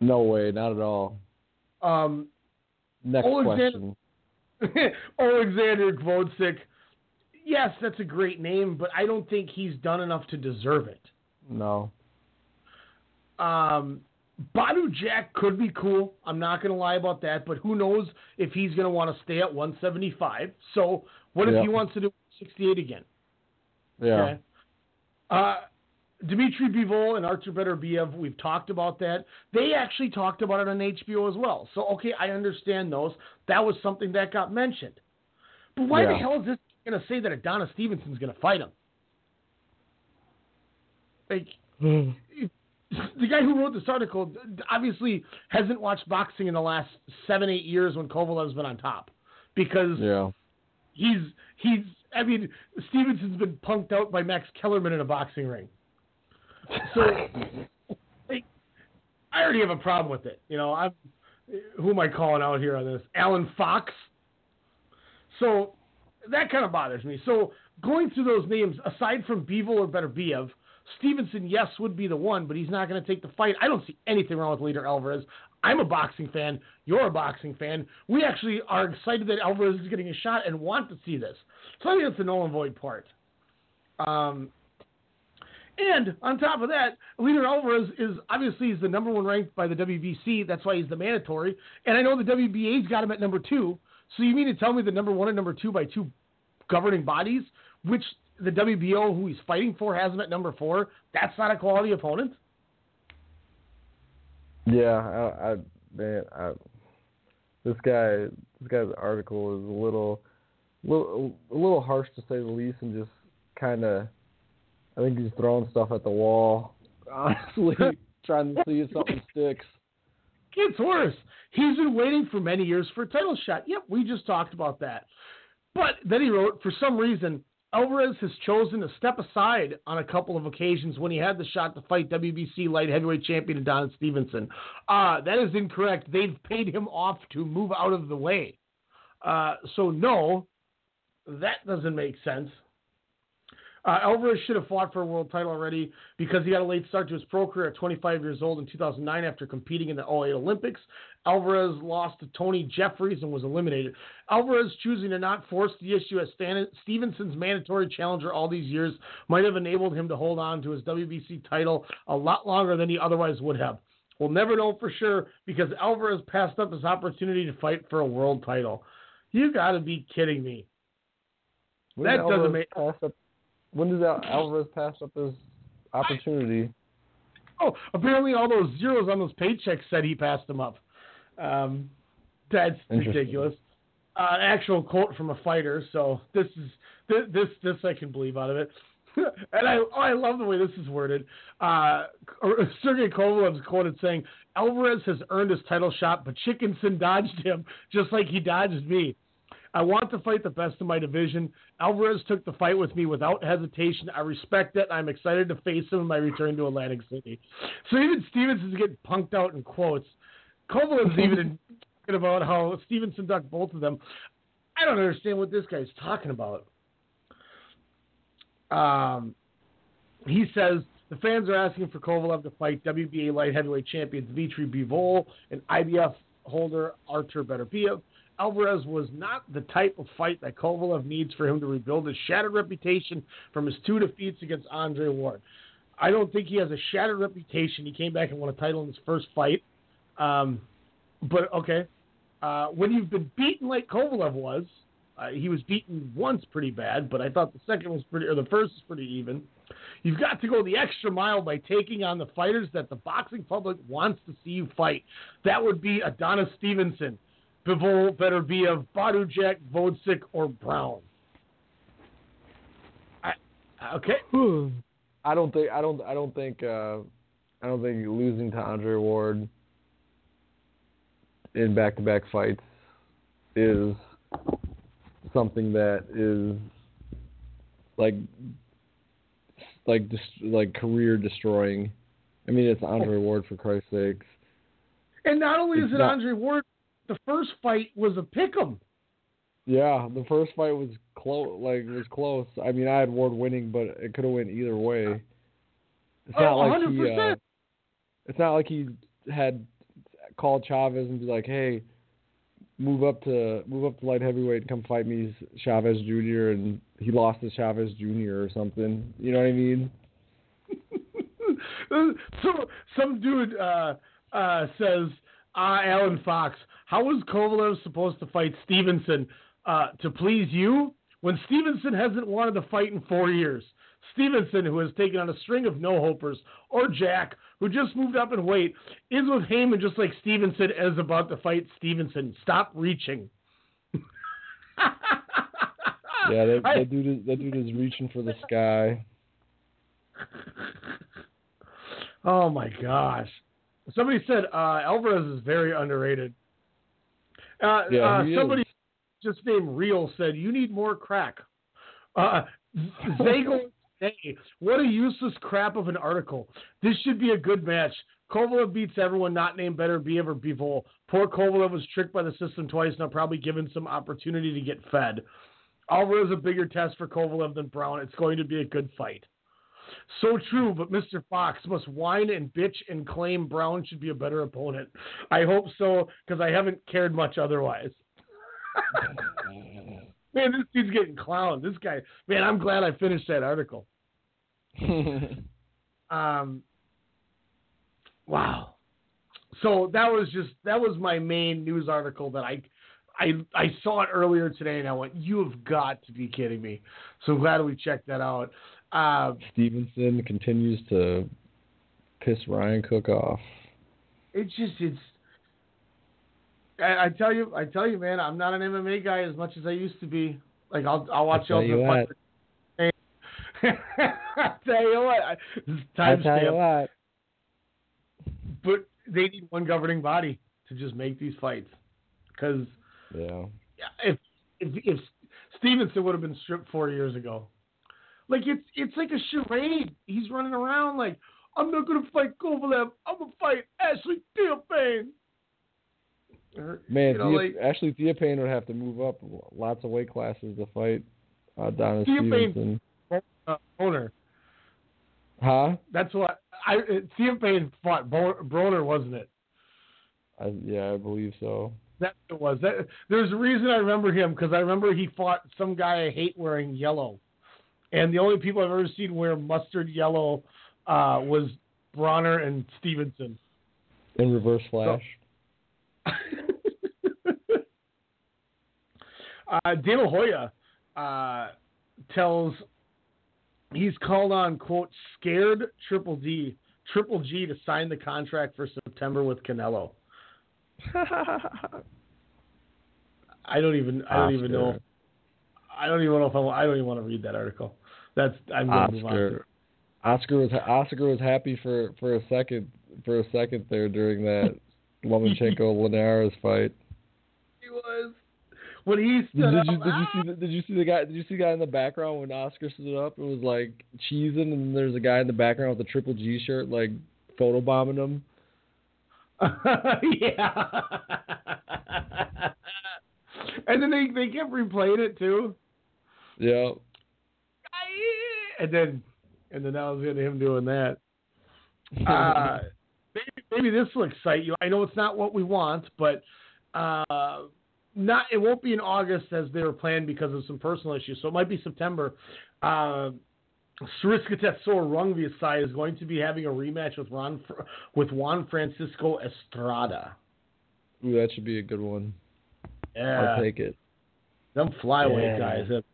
no way, not at all. Um, Next Alexander- question. Alexander Gvozdyk, yes, that's a great name, but I don't think he's done enough to deserve it. No. Um, Badou Jack could be cool. I'm not going to lie about that, but who knows if he's going to want to stay at 175. So what if he wants to do 68 again? Yeah. Okay. Uh, Dmitry Bivol and Artur Beterbiev, we've talked about that. They actually talked about it on HBO as well. So, okay, I understand those. That was something that got mentioned. But why the hell is this going to say that Adonis Stevenson's going to fight him. Like. the guy who wrote this article obviously hasn't watched boxing in the last seven, eight years when Kovalev's been on top. Because Yeah. he's, he's, I mean, Stevenson's been punked out by Max Kellerman in a boxing ring. So, like, I already have a problem with it. You know, I'm, who am I calling out here on this? Alan Fox. So that kind of bothers me. So going through those names, aside from Bivol or Beterbiev, Stevenson, yes, would be the one, but he's not going to take the fight. I don't see anything wrong with Eleider Alvarez. I'm a boxing fan. You're a boxing fan. We actually are excited that Alvarez is getting a shot and want to see this. So I think that's the null and void part. Um, and on top of that, Eleider Alvarez is obviously he's the number one ranked by the WBC. That's why he's the mandatory. And I know the WBA's got him at number two. So you mean to tell me the number one and number two by two governing bodies, which the WBO who he's fighting for has him at number four? That's not a quality opponent. Yeah, I, I man, I, this guy, this guy's article is a little, little, a little harsh to say the least, and just kind of, I think he's throwing stuff at the wall. Honestly, trying to see if something sticks. Gets worse. He's been waiting for many years for a title shot. Yep, we just talked about that. But then he wrote, for some reason, Alvarez has chosen to step aside on a couple of occasions when he had the shot to fight WBC light heavyweight champion Adonis Stevenson. Uh, that is incorrect. They've paid him off to move out of the way. Uh, so, no, that doesn't make sense. Uh, Alvarez should have fought for a world title already because he got a late start to his pro career at 25 years old in 2009 after competing in the 08 Olympics. Alvarez lost to Tony Jeffries and was eliminated. Alvarez choosing to not force the issue as Stan- Stevenson's mandatory challenger all these years might have enabled him to hold on to his WBC title a lot longer than he otherwise would have. We'll never know for sure because Alvarez passed up his opportunity to fight for a world title. You got to be kidding me. When That did doesn't make- Pass up, when did Al- Alvarez pass up his opportunity? Oh, apparently all those zeros on those paychecks said he passed them up. Um, that's ridiculous. Uh, an actual quote from a fighter. So this is this this, this I can believe out of it. and I oh, I love the way this is worded. Uh, Sergey Kovalev's quoted saying, "Alvarez has earned his title shot, but Chickenson dodged him just like he dodged me." I want to fight the best in my division. Alvarez took the fight with me without hesitation. I respect it. I'm excited to face him in my return to Atlantic City. So even Stevenson's getting punked out in quotes. Kovalev's even talking about how Stevenson ducked both of them. I don't understand what this guy's talking about. Um, he says the fans are asking for Kovalev to fight WBA light heavyweight champions Dmitry Bivol and IBF holder Artur Beterbiev. Alvarez was not the type of fight that Kovalev needs for him to rebuild his shattered reputation from his two defeats against Andre Ward. I don't think he has a shattered reputation. He came back and won a title in his first fight. Um, but okay, uh, when you've been beaten like Kovalev was, uh, he was beaten once pretty bad, but I thought the second was pretty, or the first was pretty even. You've got to go the extra mile by taking on the fighters that the boxing public wants to see you fight. That would be Adonis Stevenson, Bivol, Beterbiev, Badujak, Gvozdyk, or Browne. I, okay. I don't think I don't I don't think uh, I don't think losing to Andre Ward in back-to-back fights is something that is like like just like career destroying. I mean, it's Andre Ward for Christ's sakes. And not only is it not- Andre Ward, the first fight was a pick'em. Yeah, the first fight was close. Like it was close. I mean, I had Ward winning, but it could have went either way. It's not Oh, like he. Uh, it's not like he had called Chavez and be like, "Hey, move up to move up to light heavyweight and come fight me, Chavez Jr." And he lost to Chavez Jr. or something. You know what I mean? so some dude uh, uh, says, uh, Alan Fox, how was Kovalev supposed to fight Stevenson uh, to please you when Stevenson hasn't wanted to fight in four years? Stevenson, who has taken on a string of no-hopers, or Jack, who just moved up in weight, is with Haymon just like Stevenson is about to fight Stevenson. Stop reaching. Yeah, that, that dude is that dude is reaching for the sky. Oh my gosh. Somebody said uh, Alvarez is very underrated. Uh, Yeah, uh, somebody just named Real said you need more crack. Uh, Zago, hey, what a useless crap of an article. This should be a good match. Kovalev beats everyone not named Beterbiev or Bivol. Poor Kovalev was tricked by the system twice, now probably given some opportunity to get fed. Alvarez a bigger test for Kovalev than Browne. It's going to be a good fight. So true, but Mr. Fox must whine and bitch and claim Browne should be a better opponent. I hope so, because I haven't cared much otherwise. man, this dude's getting clowned. This guy, man, I'm glad I finished that article. Um, wow. So that was just that was my main news article that I I I saw it earlier today and I went, you have got to be kidding me. So glad we checked that out. Uh, Stevenson continues to piss Ryan Cook off. it's just it's. I, I tell you, I tell you, man, I'm not an MMA guy as much as I used to be. Like I'll I'll watch tell you Ultimate Fighter. I tell you what, I, I tell you what. But they need one governing body to just make these fights. Because Yeah. if if if Stevenson would have been stripped four years ago, like it's it's like a charade. He's running around like I'm not gonna fight Kovalev. I'm gonna fight Ashley Theophane. Or, Man, you know, Thea, like, Ashley Theophane would have to move up lots of weight classes to fight uh, Donna Stevenson. uh, owner. Huh? That's what I Theophane fought Broner, wasn't it? I, yeah, I believe so. What it was. That, there's a reason I remember him because I remember he fought some guy I hate wearing yellow, and the only people I've ever seen wear mustard yellow uh, was Broner and Stevenson. In reverse flash. Uh, De La Hoya uh, tells he's called on quote scared Triple D Triple G to sign the contract for September with Canelo. I don't even I don't even know. I don't even know if I, I don't even want to read that article. That's I'm gonna move on. to- Oscar. Oscar was Oscar was happy for, for a second for a second there during that Lomachenko Linares fight. He was when he Did, stood did up. you did you see ah! the, did you see the guy did you see the guy in the background when Oscar stood up? It was like cheesing, and there's a guy in the background with a triple G shirt, like photobombing him. yeah. and then they they kept replaying it too. Yeah, And then and then that was it, him doing that. Uh, maybe, maybe this will excite you. I know it's not what we want, but uh, not it won't be in August as they were planned because of some personal issues. So it might be September. Uh, Srisaket Sor Rungvisai is going to be having a rematch with Ron with Juan Francisco Estrada. Ooh, that should be a good one. Yeah, I'll take it. them flyweight Yeah. guys have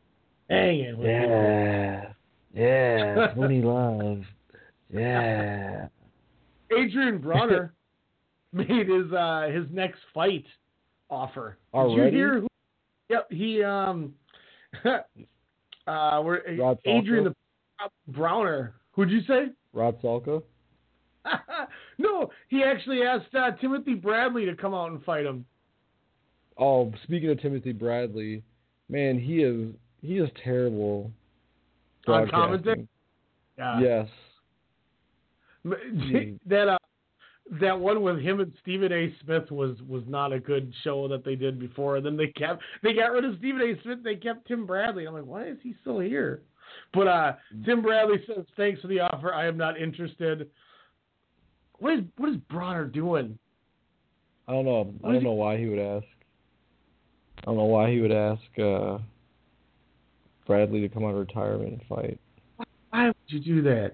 hanging. With Yeah, yeah, Tony Love. Yeah. Adrian Broner made his uh his next fight offer. Did you hear? Who, yep, he um uh where Adrian the Browner. Who'd you say? Rod Salka. no, he actually asked uh, Timothy Bradley to come out and fight him. Oh, speaking of Timothy Bradley, man, he is he is terrible. On broadcasting. commentary? Yeah. Yes. that uh that one with him and Stephen A. Smith was was not a good show that they did before. And then they kept they got rid of Stephen A. Smith. They kept Tim Bradley. I'm like, why is he still here? But uh, Tim Bradley says, "Thanks for the offer. I am not interested." What is what is Broner doing? I don't know. What I don't know why he would ask. I don't know why he would ask uh, Bradley to come out of retirement and fight. Why would you do that?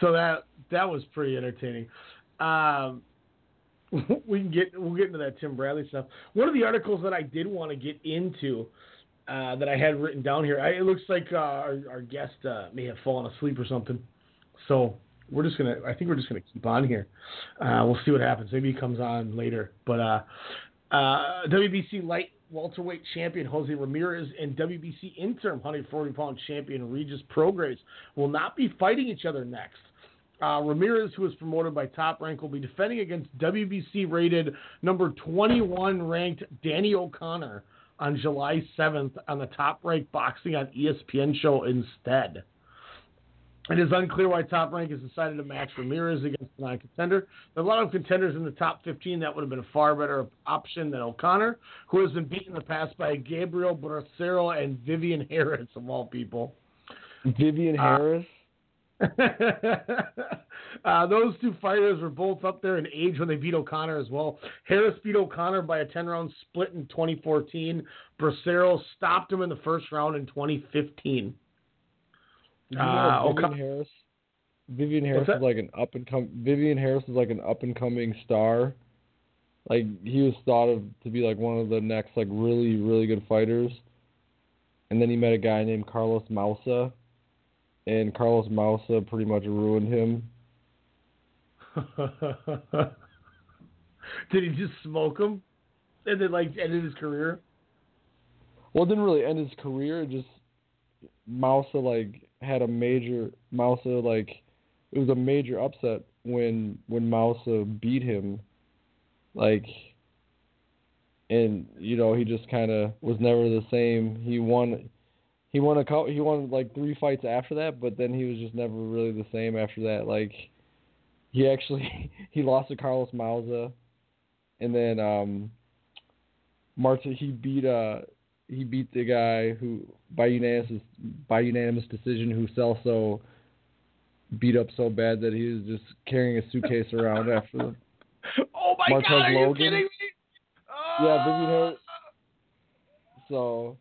So that that was pretty entertaining. Um, we can get we'll get into that Tim Bradley stuff. One of the articles that I did want to get into uh, that I had written down here. I, it looks like uh, our, our guest uh, may have fallen asleep or something. So we're just gonna. I think we're just gonna keep on here. Uh, we'll see what happens. Maybe he comes on later. But uh, uh, WBC light welterweight champion Jose Ramirez and WBC interim 140 pound champion Regis Prograis will not be fighting each other next. Uh, Ramirez, who is promoted by Top Rank, will be defending against WBC rated number 21 ranked Danny O'Connor on July 7th on the Top Rank Boxing on ESPN show instead. It is unclear why Top Rank has decided to match Ramirez against a non-contender. There are a lot of contenders in the top 15 that would have been a far better option than O'Connor, who has been beaten in the past by Gabriel Bracero and Vivian Harris, of all people. Vivian Harris? uh, those two fighters were both up there in age when they beat O'Connor as well. Harris beat O'Connor by a 10 round split in 2014. Bracero stopped him in the first round in 2015. You know Uh, Vivian O'Con- Harris. Vivian Harris is like an up and come. Vivian Harris is like an up and coming star. Like he was thought of to be like one of the next like really really good fighters, and then he met a guy named Carlos Maussa, and Carlos Maussa pretty much ruined him. Did he just smoke him? And then like ended his career? Well, it didn't really end his career. It just Maussa like had a major Maussa like it was a major upset when when Maussa beat him, like, and you know he just kind of was never the same. He won, he won a cou- he won like three fights after that, but then he was just never really the same after that. Like, he actually he lost to Carlos Maussa, and then um, Marta he beat uh he beat the guy who by unanimous by unanimous decision who also beat up so bad that he was just carrying a suitcase around after them. Oh my Marquez god, are you Logan. kidding me? Yeah, Vivian Harris. So,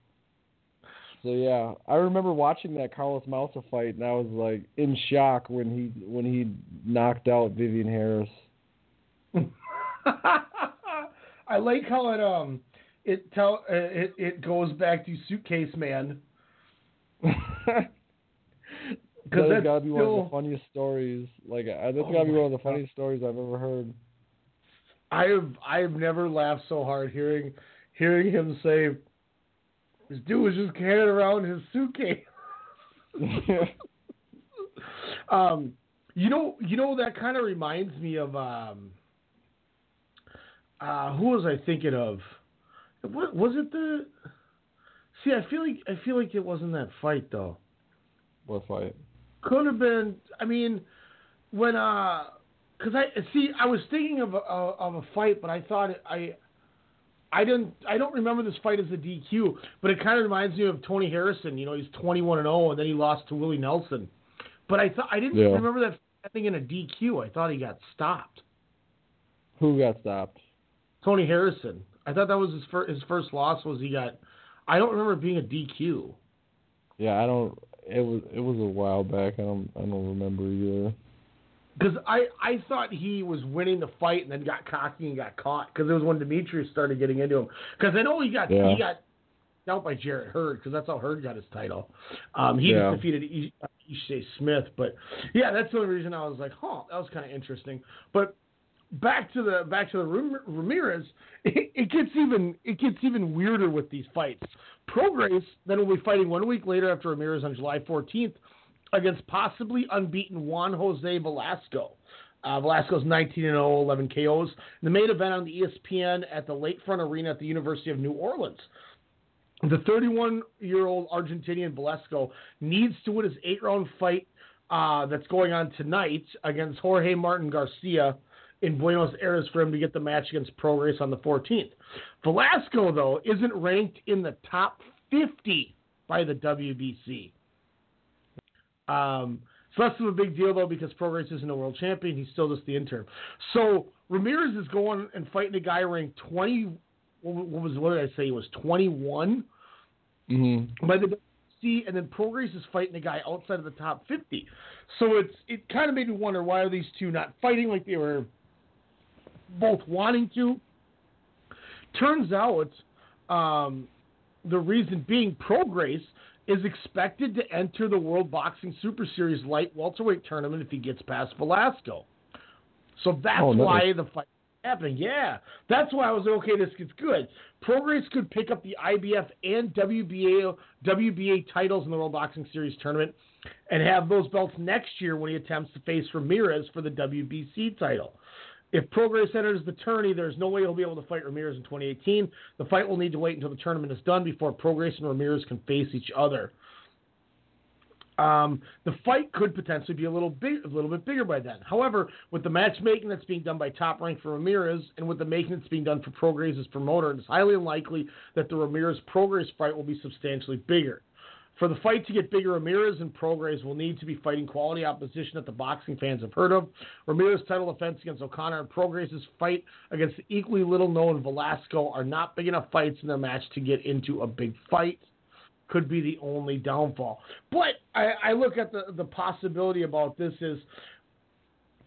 so yeah, I remember watching that Carlos Maussa fight, and I was like in shock when he when he knocked out Vivian Harris. I like how it um it tell uh, it it goes back to suitcase man. That's that's gotta be one of the funniest stories. Like, I, that's gotta be one of the funniest stories I've ever heard. I have I have never laughed so hard hearing hearing him say this dude was just carrying around his suitcase. um, you know, you know that kind of reminds me of um, uh, who was I thinking of? What was it? The see, I feel like I feel like it wasn't that fight though. What fight? Could have been. I mean, when uh, because I see, I was thinking of a, of a fight, but I thought it, I. I didn't. I don't remember this fight as a DQ, but it kind of reminds me of Tony Harrison. You know, he's twenty-one and zero, and then he lost to Willie Nelson. But I thought I didn't Yeah. remember that thing in a DQ. I thought he got stopped. Who got stopped? Tony Harrison. I thought that was his first. His first loss was he got. I don't remember being a DQ. Yeah, I don't. It was it was a while back. I don't I don't remember either. Because I, I thought he was winning the fight and then got cocky and got caught. Because it was when Demetrius started getting into him. Because I know he got Yeah. he got out by Jarrett Hurd because that's how Hurd got his title. Um, he Yeah. just defeated E- Ishe Smith. But yeah, that's the only reason I was like, huh, that was kind of interesting. But back to the back to the Ramirez, it, it gets even it gets even weirder with these fights. Prograis then will be fighting one week later after Ramirez on July 14th against possibly unbeaten Juan Jose Velasco. Uh, Velasco's 19 and 0, 11 KOs. The main event on the ESPN at the Lakefront Arena at the University of New Orleans. The 31 year old Argentinian Velasco needs to win his eight round fight uh, that's going on tonight against Jorge Martin Garcia in Buenos Aires for him to get the match against Prograis on the 14th. Velasco, though, isn't ranked in the top 50 by the WBC. Um, it's less of a big deal though because Prograis isn't a world champion. He's still just the interim. So Ramirez is going and fighting a guy ranked 20. What was what did I say? He was 21 Mm-hmm. by the WBC, and then Prograis is fighting a guy outside of the top 50. So it's it kind of made me wonder why are these two not fighting like they were both wanting to. Turns out, um, the reason being Prograis is expected to enter the World Boxing Super Series light welterweight tournament if he gets past Velasco. So that's Oh, nice. why the fight happening. Yeah, that's why I was like, okay. This gets good. Prograis could pick up the IBF and WBA WBA titles in the World Boxing Series tournament, and have those belts next year when he attempts to face Ramirez for the WBC title. If Prograis enters the tourney, there's no way he'll be able to fight Ramirez in 2018. The fight will need to wait until the tournament is done before Prograis and Ramirez can face each other. Um, the fight could potentially be a little big, a little bit bigger by then. However, with the matchmaking that's being done by Top Rank for Ramirez, and with the making that's being done for Prograis' promoter, it's highly unlikely that the Ramirez Prograis fight will be substantially bigger. For the fight to get bigger, Ramirez and Prograis will need to be fighting quality opposition that the boxing fans have heard of. Ramirez' title defense against O'Connor and Prograis' fight against the equally little known Velasco are not big enough fights in their match to get into a big fight. Could be the only downfall. But I, I look at the, the possibility about this is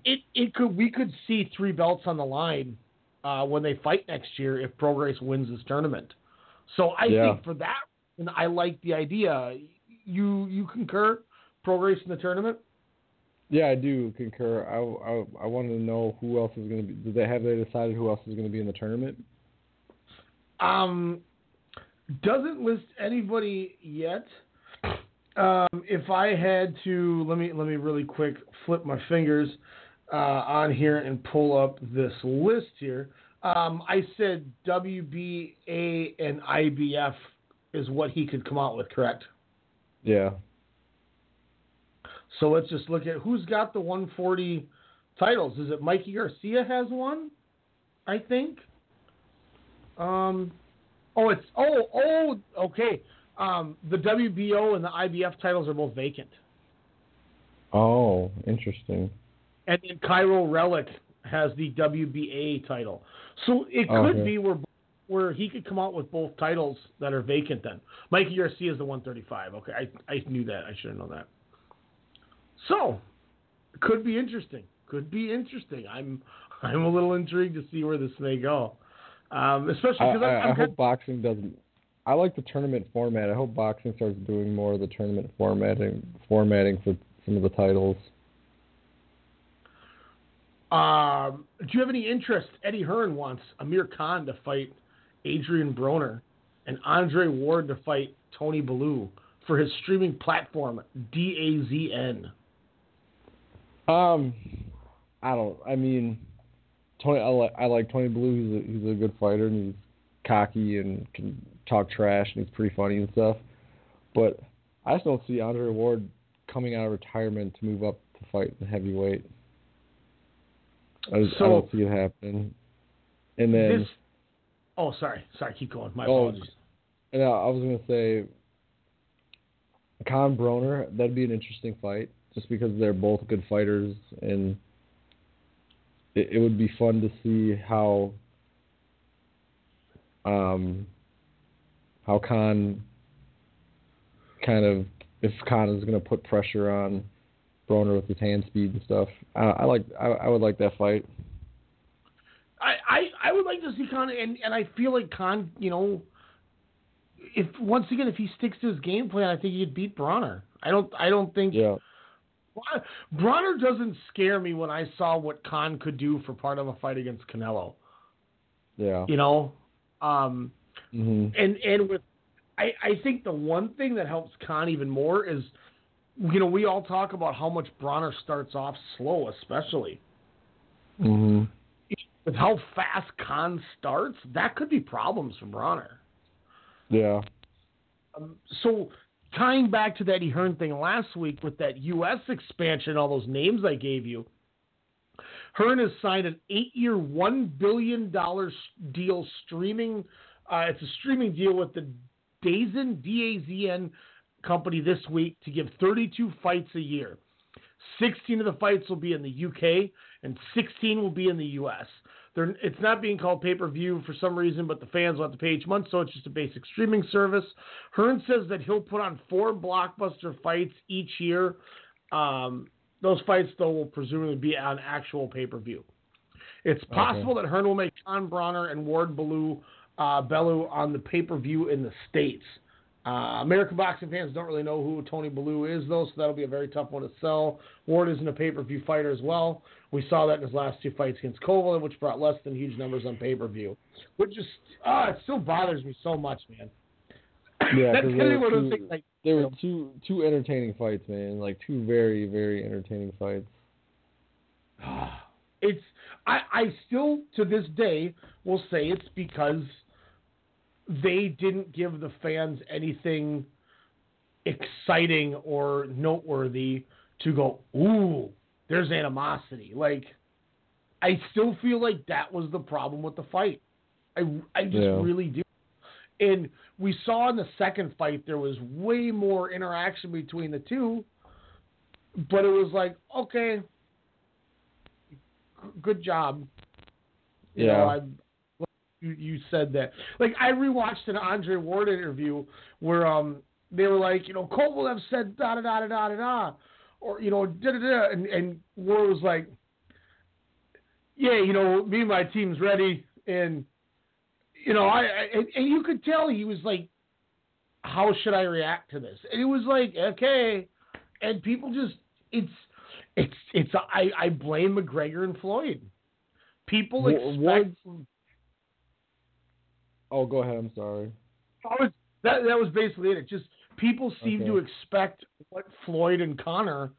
it it could we could see three belts on the line uh, when they fight next year if Prograis wins this tournament. So I Yeah. think for that and I like the idea. You you concur? Prograis in the tournament? Yeah, I do concur. I, I, I wanted to know who else is going to be. Did they have they decided who else is going to be in the tournament? Um, doesn't list anybody yet. Um, if I had to, let me let me really quick flip my fingers uh, on here and pull up this list here. Um, I said WBA and IBF is what he could come out with, correct? Yeah. So let's just look at who's got the 140 titles. Is it Mikey Garcia has one? I think. Um, oh, it's oh oh okay. Um, the WBO and the IBF titles are both vacant, Oh, interesting. and then Kiryl Relikh has the WBA title. So it could Okay. be where where he could come out with both titles that are vacant. Then Mikey Garcia is the 135. Okay, I I knew that. I should have known that. So could be interesting. Could be interesting. I'm I'm a little intrigued to see where this may go, um, especially because I, I'm, I I'm hope boxing doesn't. I like the tournament format. I hope boxing starts doing more of the tournament formatting formatting for some of the titles. Um, do you have any interest? Eddie Hearn wants Amir Khan to fight Adrian Broner and Andre Ward to fight Tony Bellew for his streaming platform DAZN. Um, I don't. I mean, Tony. I like. I like Tony Bellew. He's a, he's a good fighter and he's cocky and can talk trash and he's pretty funny and stuff. But I just don't see Andre Ward coming out of retirement to move up to fight the heavyweight. I, just, I don't see it happening. And then. Oh, sorry, sorry. Keep going. My Oh, apologies. And I was gonna say, Khan Broner. That'd be an interesting fight, just because they're both good fighters, and it, it would be fun to see how, um, how Khan kind of if Khan is gonna put pressure on Broner with his hand speed and stuff. I, I like. I, I would like that fight. I, I, I would like to see Khan, and, and I feel like Khan, you know, if once again if he sticks to his game plan, I think he'd beat Broner. I don't I don't think Yeah. Broner doesn't scare me when I saw what Khan could do for part of a fight against Canelo. Yeah. You know, um, hmm and and with I I think the one thing that helps Khan even more is, you know, we all talk about how much Broner starts off slow, especially hmm with how fast Khan starts. That could be problems for Broner. Yeah. Um, so tying back to that Hearn thing last week with that U.S. expansion, all those names I gave you, Hearn has signed an eight-year, one billion dollar deal streaming. Uh, it's a streaming deal with the Dazn D-A-Z-N company this week to give 32 fights a year. 16 of the fights will be in the UK and 16 will be in the US. They're, it's not being called pay per view for some reason, but the fans will have to pay each month, so it's just a basic streaming service. Hearn says that he'll put on four blockbuster fights each year. Um, those fights, though, will presumably be on actual pay per view. It's possible that Hearn will make Khan Broner and Ward Bellew, uh, Bellew on the pay per view in the States. Uh, American boxing fans don't really know who Tony Bellew is, though, so that'll be a very tough one to sell. Ward isn't a pay per view fighter as well. We saw that in his last two fights against Kovalev, which brought less than huge numbers on pay per view. Which just, ah, it still bothers me so much, man. Yeah, That's kind of one of those things like, there were two two entertaining fights, man. Like two very very entertaining fights. it's I, I still to this day will say it's because they didn't give the fans anything exciting or noteworthy to go, ooh, there's animosity. Like I still feel like that was the problem with the fight. I I just Yeah. really do. And we saw in the second fight there was way more interaction between the two, but it was like, okay, g- good job. You Yeah. know, you, you said that. Like I rewatched an Andre Ward interview where um they were like, you know, Kovalev said da da da da da da da, or you know da da da, and and Ward was like, yeah, you know, me and my team's ready, and you know, I, I and, and you could tell he was like, how should I react to this? And it was like, okay, and people just it's it's it's I I blame McGregor and Floyd. People expect Ward's- Oh, go ahead. I'm sorry. I was, that that was basically it. It just people seem to expect what Floyd and Conor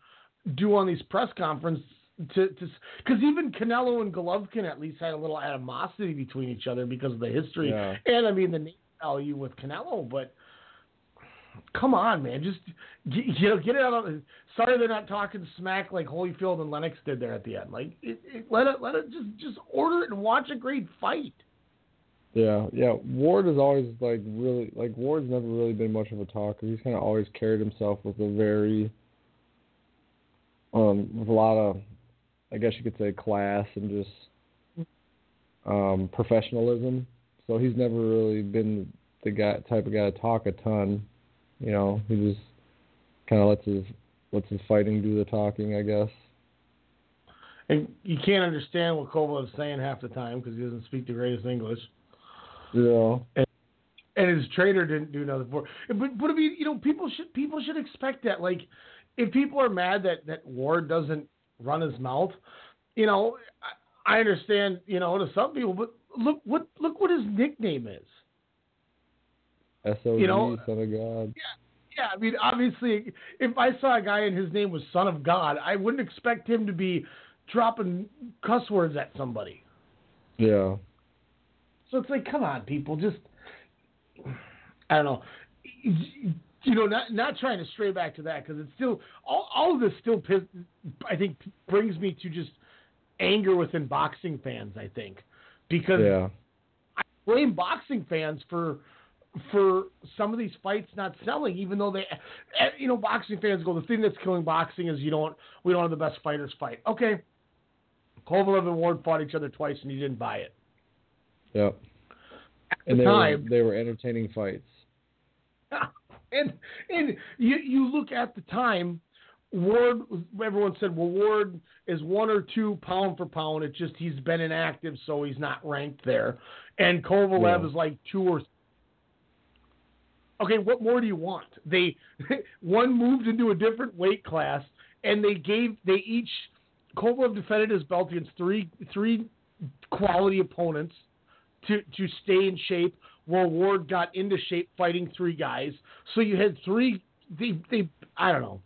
do on these press conferences to because even Canelo and Golovkin at least had a little animosity between each other because of the history Yeah. and I mean the name value with Canelo, but. Come on, man! Just get, you know, get it out of. Sorry, they're not talking smack like Holyfield and Lennox did there at the end. Like, it, it, let it, let it just, just order it and watch a great fight. Yeah, yeah. Ward is always like really like Ward's never really been much of a talker. He's kind of always carried himself with a very um with a lot of I guess you could say class and just um professionalism. So he's never really been the guy type of guy to talk a ton. You know, he just kind of lets his lets his fighting do the talking, I guess. And you can't understand what Kovalev's saying half the time because he doesn't speak the greatest English. Yeah. And, and his trainer didn't do nothing for. it. But but I mean, you know, people should people should expect that. Like, if people are mad that that Ward doesn't run his mouth, you know, I, I understand. You know, to some people, but look what look what his nickname is. SOG, You know- son of God. Yeah, I mean, obviously, if I saw a guy and his name was Son of God, I wouldn't expect him to be dropping cuss words at somebody. Yeah. So it's like, come on, people, just I don't know, you know, not not trying to stray back to that because it's still all all of this still piss, I think brings me to just anger within boxing fans. I think because Yeah. I blame boxing fans for for some of these fights not selling, even though they, eh, you know, boxing fans go, the thing that's killing boxing is you don't, we don't have the best fighters fight. Okay, Kovalev and Ward fought each other twice, and you didn't buy it. Yep. At And the they time, were they were entertaining fights. and and you you look at the time, Ward. Everyone said, well, Ward is one or two pound for pound. It's just he's been inactive, so he's not ranked there. And Kovalev Yeah. is like two or. Okay, what more do you want? They one moved into a different weight class, and they gave they each Kovalev defended his belt against three three quality opponents to to stay in shape. While Ward got into shape fighting three guys, so you had three. They they I don't know.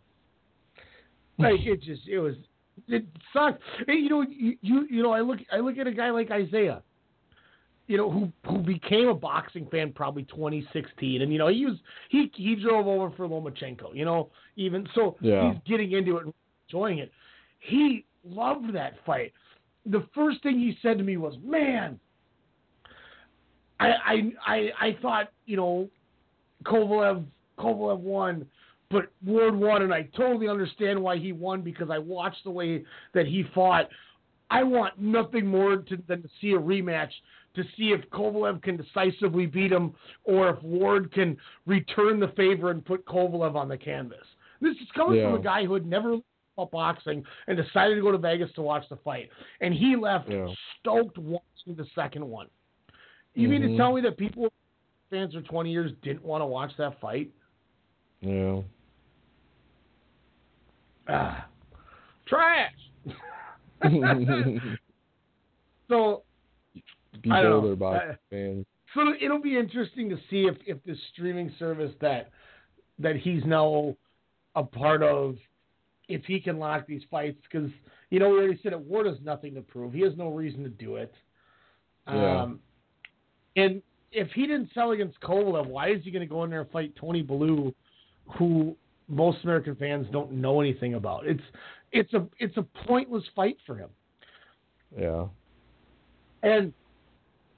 Like it just it was it sucked. And, you know you, you you know I look I look at a guy like Isaiah. You know who who became a boxing fan probably 2016, and you know he was he he drove over for Lomachenko. You know even so Yeah. he's getting into it, and enjoying it. He loved that fight. The first thing he said to me was, "Man, I I I, I thought you know Kovalev Kovalev won, but Ward won, and I totally understand why he won because I watched the way that he fought. I want nothing more to, than to see a rematch to see if Kovalev can decisively beat him or if Ward can return the favor and put Kovalev on the canvas. This is coming from a guy who had never about boxing and decided to go to Vegas to watch the fight, and he left Yeah. stoked watching the second one. You mean to Mhm. tell me that people fans for 20 years didn't want to watch that fight. Yeah. Ah, trash. so Be I don't know. bolder, Uh, fans. So it'll be interesting to see if if this streaming service that that he's now a part of, if he can lock these fights, because you know we already said it. Ward has nothing to prove. He has no reason to do it. Yeah. And if he didn't sell against Kovalev, why is he going to go in there and fight Tony Bellew, who most American fans don't know anything about? It's it's a it's a pointless fight for him. Yeah. And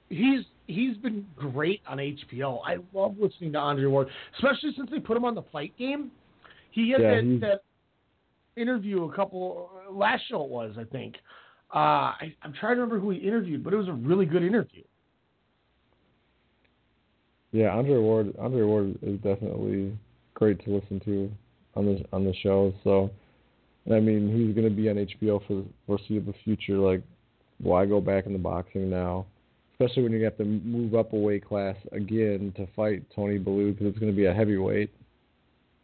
he's he's been great on HBO. I love listening to Andre Ward, especially since they put him on the fight game. He had Yeah, that, he's- that interview a couple last show it was, I think. Uh, I, I'm trying to remember who he interviewed, but it was a really good interview. Yeah, Andre Ward. Andre Ward is definitely great to listen to on the on the show. So, I mean, he's going to be on HBO for the foreseeable future. Like, why go back into boxing now? Especially when you have to move up a weight class again to fight Tony Bellew because it's going to be a heavyweight.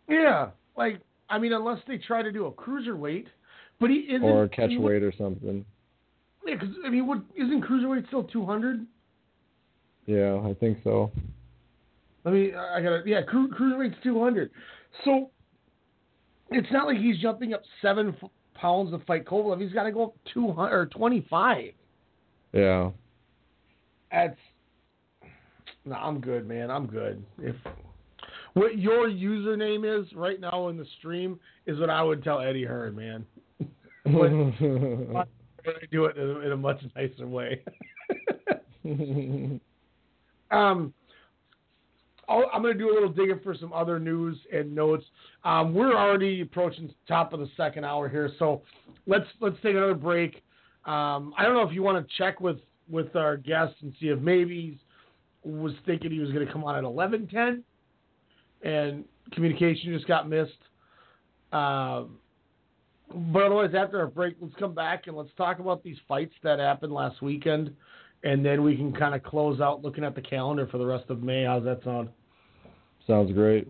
Yeah, like I mean, unless they try to do a cruiserweight, but he isn't or a catchweight or something. Yeah, because I mean, what isn't cruiserweight still 200? Yeah, I think so. Let me. I gotta. Yeah, cru- cruiserweight's two hundred. So it's not like he's jumping up seven f- pounds to fight Kovalev. He's got to go up two hundred or twenty five. Yeah. That's. No, I'm good, man. I'm good. If what your username is right now in the stream is what I would tell Eddie Hearn, man. But do it in a, much nicer way. um, I'm going to do a little digging for some other news and notes. Um, we're already approaching top of the second hour here, so let's let's take another break. Um, I don't know if you want to check with with our guest and see if maybe he was thinking he was going to come on at 11:10, and communication just got missed. Um, but otherwise, after our break, let's come back and let's talk about these fights that happened last weekend, and then we can kind of close out looking at the calendar for the rest of May. How's that sound? Sounds great.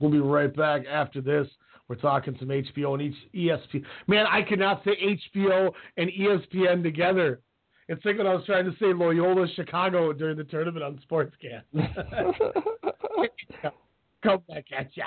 We'll be right back after this. We're talking some HBO and each ESPN. Man, I cannot say HBO and ESPN together. It's like when I was trying to say Loyola Chicago during the tournament on Sportscast. Come back at ya.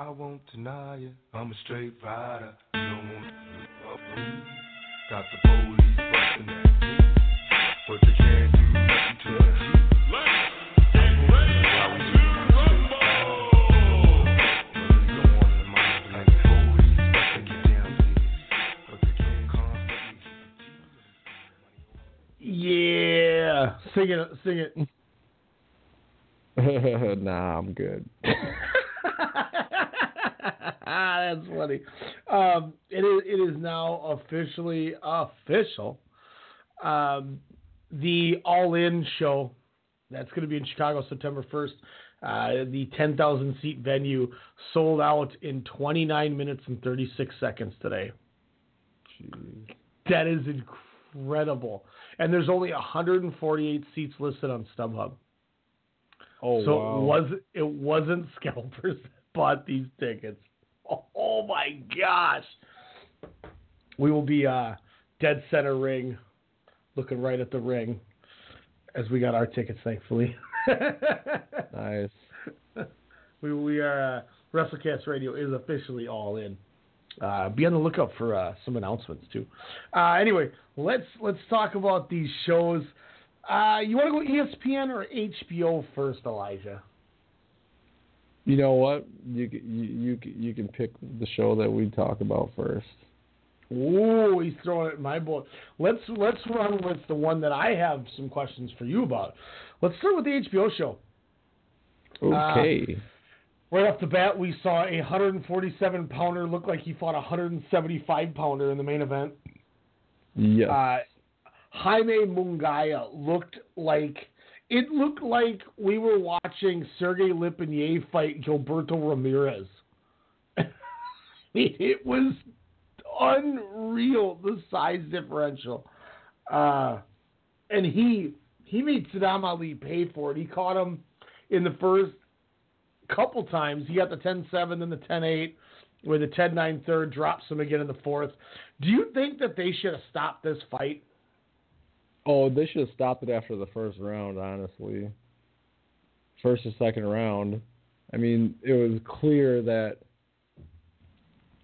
I won't deny it. I'm a straight rider. You don't want to up me. Got the police busting at me, but they can't do nothing to the Yeah, sing it, sing it. nah, I'm good. that's funny. Um, it is it is now officially official. Um, the All In show that's going to be in Chicago September first. Uh, the 10,000 seat venue sold out in 29 minutes and 36 seconds today. Jeez. That is incredible. And there's only 148 seats listed on StubHub. Oh so wow. it was it wasn't scalpers bought these tickets. Oh my gosh. We will be uh, dead center ring, looking right at the ring as we got our tickets, thankfully. nice. We we are uh, WrestleCast Radio is officially all in. Uh, be on the lookout for uh, some announcements too. Uh, anyway, let's let's talk about these shows. Uh, you want to go ESPN or HBO first, Elijah? You know what? You you you you can pick the show that we talk about first. Ooh, he's throwing it in my boat. Let's let's run with the one that I have some questions for you about. Let's start with the HBO show. Okay. Right off the bat, we saw a 147 pounder look like he fought a 175 pounder in the main event. yes. Uh, Jaime Munguia looked like it looked like we were watching Sergey Lipinets fight Gilberto Ramirez. it was unreal the size differential, uh, and he he made Sadam Ali pay for it. He caught him in the first couple times. He got the 10-7, then the 10-8, where the 10-9 third drops him again in the fourth. Do you think that they should have stopped this fight? Oh, they should have stopped it after the first round, honestly. First or second round. I mean, it was clear that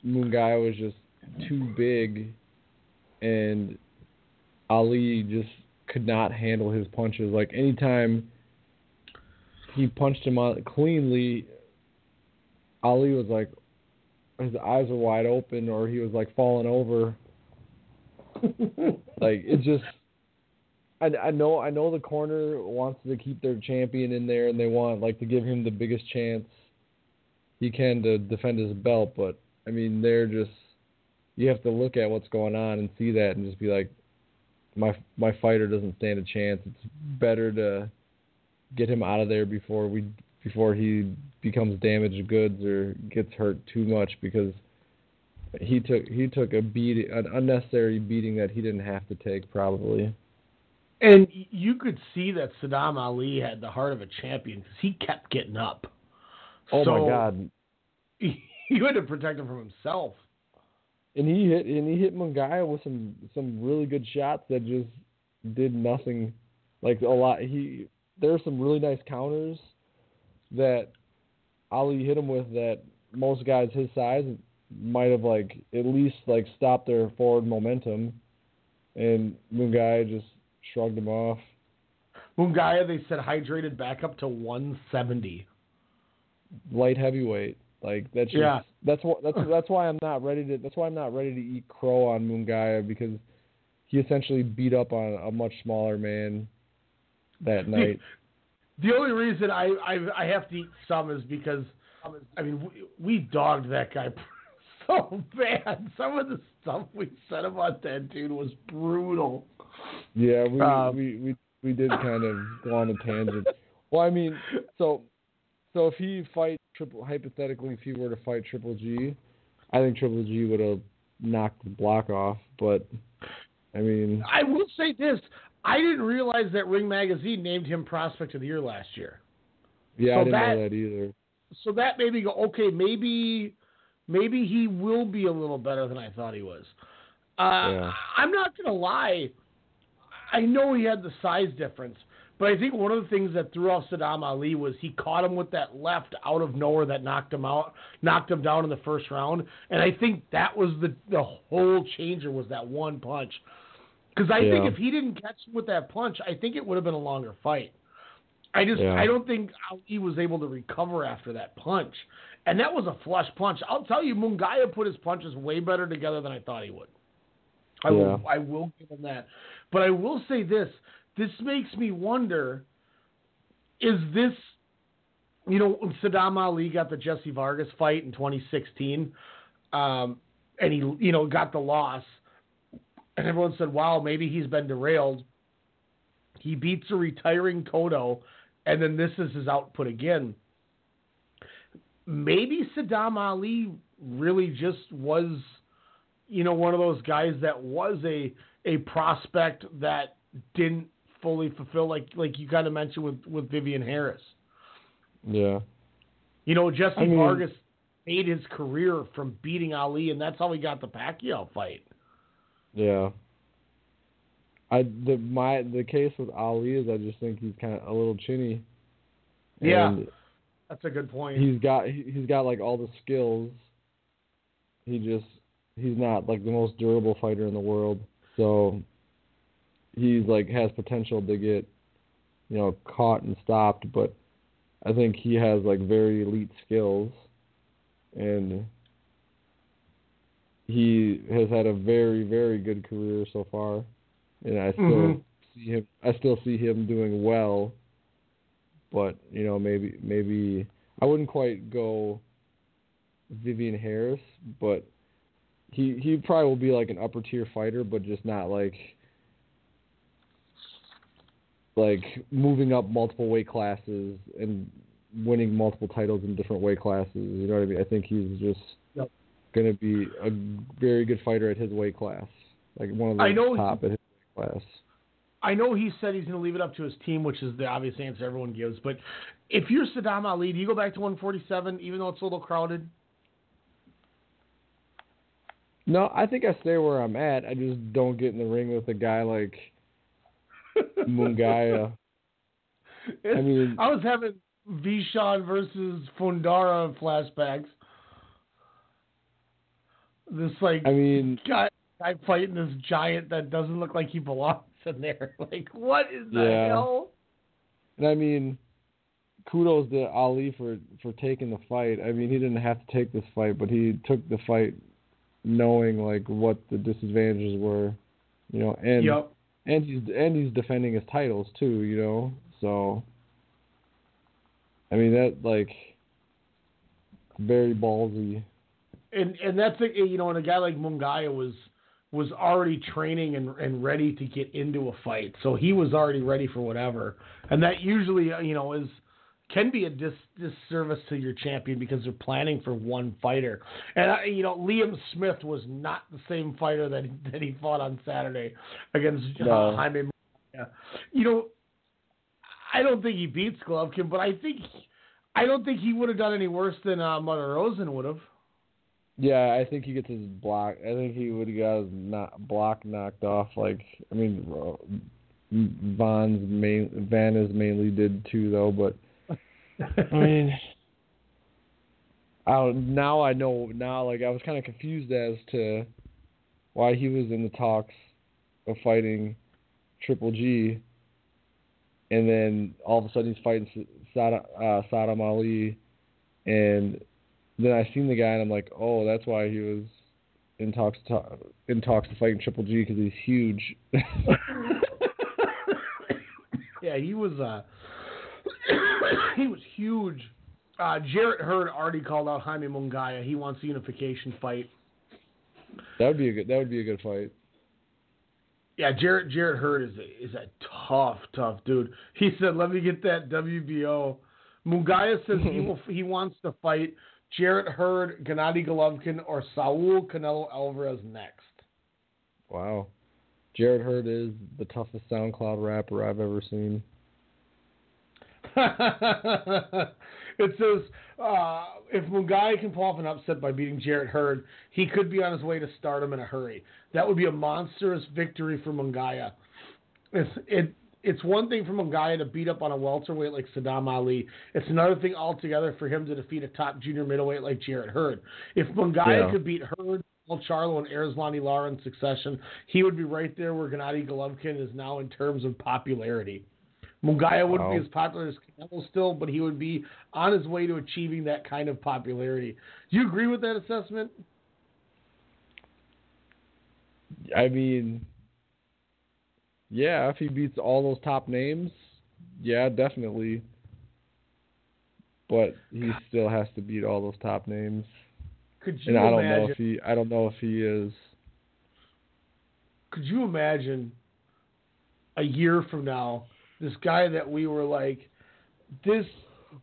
Munguia was just too big and Ali just could not handle his punches. Like anytime he punched him out cleanly, Ali was like his eyes were wide open or he was like falling over. like it just I, I know I know the corner wants to keep their champion in there and they want like to give him the biggest chance he can to defend his belt, but I mean they're just you have to look at what's going on and see that and just be like my my fighter doesn't stand a chance. It's better to get him out of there before we before he becomes damaged goods or gets hurt too much because he took he took a beat an unnecessary beating that he didn't have to take probably. And you could see that Sadam Ali had the heart of a champion because he kept getting up. Oh So, my god. You had to protect him from himself. And he hit and he hit Munguia with some some really good shots that just did nothing. Like a lot he there were some really nice counters that Ali hit him with that most guys his size might have like at least like stopped their forward momentum and Munguia just shrugged him off. Munguia, they said, hydrated back up to 170. Light heavyweight. Like that's just, Yeah. that's what that's that's why I'm not ready to that's why I'm not ready to eat crow on Munguia because he essentially beat up on a much smaller man that night. The only reason I, I I have to eat some is because I mean, we, we dogged that guy so bad. Some of the stuff we said about that dude was brutal. Yeah, we Um, we, we we did kind of go on a tangent. Well, I mean, so so if he fight triple hypothetically, if he were to fight Triple G, I think Triple G would have knocked the block off. But I mean, I will say this: I didn't realize that Ring Magazine named him Prospect of the Year last year. yeah, So I didn't that- know that either. So that made me go, okay, maybe, maybe he will be a little better than I thought he was. Uh, Yeah. I'm not gonna lie. I know he had the size difference, but I think one of the things that threw off Sadam Ali was he caught him with that left out of nowhere that knocked him out, knocked him down in the first round, and I think that was the the whole changer was that one punch. Because I think if he didn't catch him with that punch, I think it would have been a longer fight. I just Yeah. I don't think Ali was able to recover after that punch, and that was a flush punch. I'll tell you, Munguia put his punches way better together than I thought he would. I will I will give him that, but I will say this: this makes me wonder: is this, you know, when Sadam Ali got the Jesse Vargas fight in 2016, um, and he you know got the loss, and everyone said, "Wow, maybe he's been derailed." He beats a retiring Cotto, and then this is his output again. Maybe Sadam Ali really just was, you know, one of those guys that was a a prospect that didn't fully fulfill, like like you kind of mentioned with with Vivian Harris. Yeah. You know, Jesse I mean- Vargas made his career from beating Ali, and that's how he got the Pacquiao fight. Yeah. I the my the case with Ali is I just think he's kind of a little chinny. Yeah, And that's a good point. he's got he- he's got like all the skills. He just he's not like the most durable fighter in the world. So he's like has potential to get you know caught and stopped, but I think he has like very elite skills and he has had a very very good career so far and I still Mhm. see him I still see him doing well but you know maybe maybe I wouldn't quite go Vivian Harris but he he probably will be like an upper tier fighter but just not like like moving up multiple weight classes and winning multiple titles in different weight classes. You know what I mean? I think he's just Yep. going to be a very good fighter at his weight class like one of the I know he- top at his weight class I know he said he's going to leave it up to his team, which is the obvious answer everyone gives. But if you're Sadam Ali, do you go back to 147, even though it's a little crowded? No, I think I stay where I'm at. I just don't get in the ring with a guy like Munguia. I mean, I was having Vishan versus Fonfara flashbacks. This like I mean, guy, guy fighting this giant that doesn't look like he belongs in there. Like, what is the Yeah. hell? and I mean, kudos to Ali for for taking the fight. I mean, he didn't have to take this fight, but he took the fight knowing like what the disadvantages were, you know, and Yep. and he's and he's defending his titles too, you know. So I mean that like very ballsy. and and that's you know, and a guy like Munguia was was already training and and ready to get into a fight, so he was already ready for whatever, and that usually uh, you know is can be a dis disservice to your champion because they're planning for one fighter, and uh, you know Liam Smith was not the same fighter that that he fought on Saturday against uh, No. Jaime. Muralla. You know, I don't think he beats Golovkin, but I think I don't think he would have done any worse than uh, Martirosyan would have. Yeah, I think he gets his block. I think he would have got his not, block knocked off. Like, I mean, uh, Van's main Vanna's mainly did too, though. But I mean, I don't, now I know now. Like, I was kind of confused as to why he was in the talks of fighting Triple G, and then all of a sudden he's fighting Sadam, uh, Sadam Ali, and then I seen the guy and I'm like, oh, that's why he was in talks to, in talks to fighting Triple G because he's huge. yeah, he was uh he was huge. Uh, Jarrett Hurd already called out Jaime Munguia. He wants a unification fight. That would be a good. That would be a good fight. Yeah, Jarrett Jarrett Hurd is a, is a tough, tough dude. He said, "Let me get that WBO." Munguia says he will. He wants to fight Jarrett Hurd, Gennady Golovkin, or Saul Canelo Alvarez next. Wow. Jarrett Hurd is the toughest SoundCloud rapper I've ever seen. it says uh, if Munguia can pull off an upset by beating Jarrett Hurd, he could be on his way to stardom in a hurry. That would be a monstrous victory for Munguia. It's it it's one thing for Munguia to beat up on a welterweight like Sadam Ali. It's another thing altogether for him to defeat a top junior middleweight like Jarrett Hurd. If Munguia Yeah. could beat Hurd, Paul Charlo, and Erislandy Lara in succession, he would be right there where Gennady Golovkin is now in terms of popularity. Munguia wouldn't be as popular as Canelo still, but he would be on his way to achieving that kind of popularity. Do you agree with that assessment? I mean, yeah, if he beats all those top names, yeah, definitely. But he still has to beat all those top names. Could you And I don't imagine? know if he. I don't know if he is. could you imagine a year from now this guy that we were like this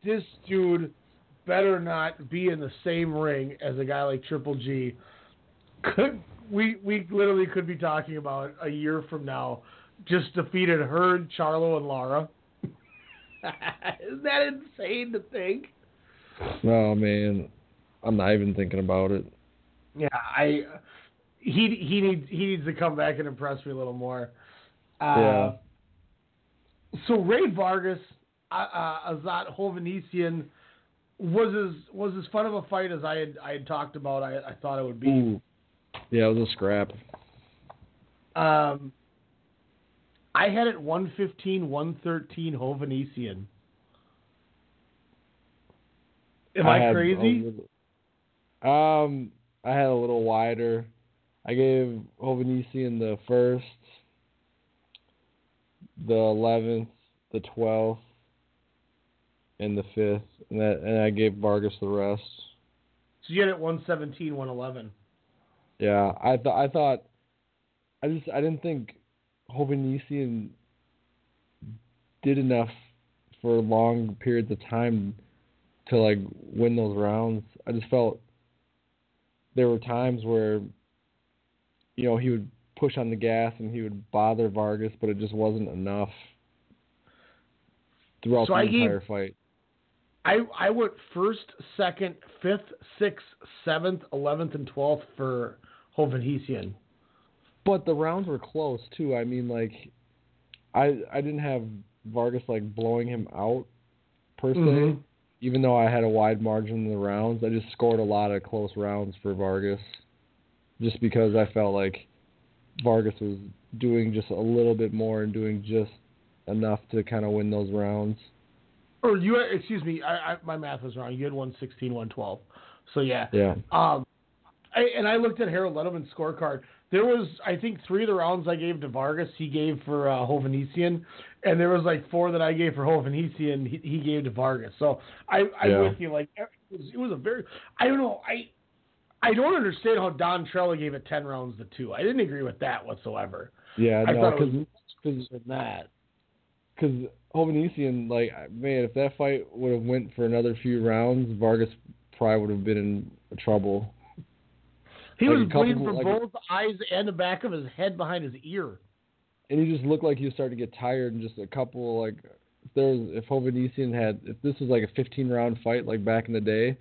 this dude better not be in the same ring as a guy like Triple G could we we literally could be talking about a year from now just defeated Hurd, Charlo and Lara. Isn't that insane to think? Oh man, I'm not even thinking about it. Yeah, I he he needs he needs to come back and impress me a little more. Uh, Yeah. So Rey Vargas, uh, uh, Azat Hovhannisyan was as was as fun of a fight as I had I had talked about. I, I thought it would be. Ooh. Yeah, it was a scrap. Um, I had it 115, 113 Hovhannisyan. Am I, had crazy? um, I had a little wider. I gave Hovhannisyan the first, the eleventh, the twelfth, and the fifth, and that, and I gave Vargas the rest. So you had it 117, 111. Yeah, I thought I thought I just I didn't think Hovhannisyan did enough for long periods of time to like win those rounds. I just felt there were times where you know he would push on the gas and he would bother Vargas, but it just wasn't enough throughout So the I gave- entire fight. I I went first, second, fifth, sixth, seventh, eleventh, and twelfth for Hovhannisyan. But the rounds were close too. I mean, like, I I didn't have Vargas like blowing him out per se. Mhm. Even though I had a wide margin in the rounds, I just scored a lot of close rounds for Vargas, just because I felt like Vargas was doing just a little bit more and doing just enough to kind of win those rounds. Or you, excuse me, I, I, my math was wrong. You had 116, 112. So yeah. Yeah. Um, I, and I looked at Harold Lederman's scorecard. There was, I think, three of the rounds I gave to Vargas, he gave for uh, Hovhannisyan, and there was like four that I gave for Hovhannisyan, he, he gave to Vargas. So I, I'm Yeah. with you. Like it was, it was a very, I don't know, I, I don't understand how Don Trella gave it ten rounds to two. I didn't agree with that whatsoever. Yeah, I no, thought it because was than that. because Hovhannisyan, like man, if that fight would have went for another few rounds, Vargas probably would have been in trouble. He Like was bleeding from like- both eyes and the back of his head behind his ear. and he just looked like he was starting to get tired and just a couple like if there was if Hovhannisyan had if this was like a 15 round fight like back in the day,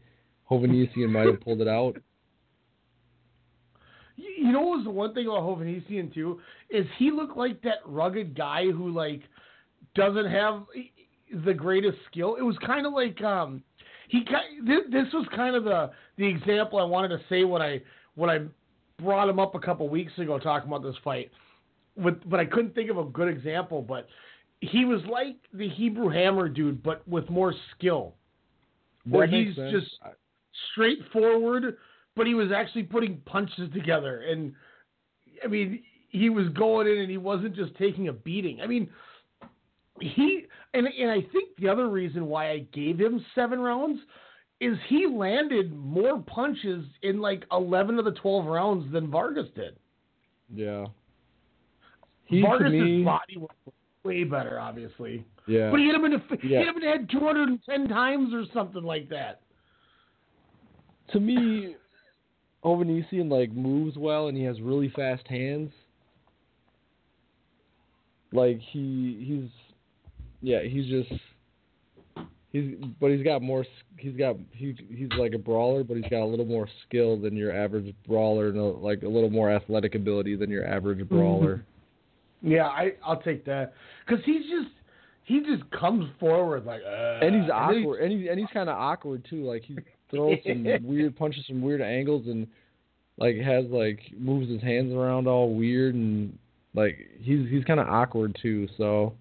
Hovhannisyan might have pulled it out. You you know what was the one thing about Hovhannisyan too is he looked like that rugged guy who like doesn't have the greatest skill. It was kind of like um he this, this was kind of the the example I wanted to say when I when I brought him up a couple weeks ago talking about this fight. With but I couldn't think of a good example, but he was like the Hebrew Hammer dude, but with more skill. Where That he's just straightforward, but he was actually putting punches together. And I mean, he was going in and he wasn't just taking a beating. I mean, he and and I think the other reason why I gave him seven rounds is he landed more punches in like eleven of the twelve rounds than Vargas did. Yeah. He to Vargas's me, body was way better, obviously. yeah. But he hit him in the Yeah. hit him in the head two hundred and ten times or something like that. to me, Hovhannisyan like moves well and he has really fast hands. Like he he's yeah he's just he's but he's got more he's got he he's like a brawler but he's got a little more skill than your average brawler and a, like a little more athletic ability than your average brawler. Yeah, I I'll take that. Because he's just he just comes forward like uh, and he's awkward and he's and he's kind of awkward too like he throws some weird punches from weird angles and like has like moves his hands around all weird and like he's he's kind of awkward too so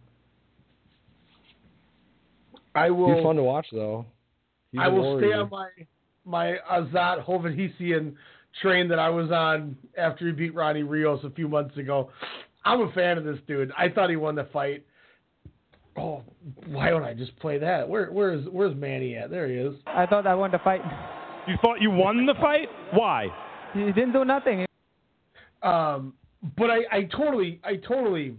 I will. he's fun to watch though He's I a will stay on my my Azat Hovhannisyan train that I was on after he beat Ronnie Rios a few months ago. I'm a fan of this dude. I thought he won the fight. Oh, why don't I just play that? Where where's where's Manny at? There he is. I thought I won the fight. You thought you won the fight? Why? He didn't do nothing. Um, but I, I totally, I totally,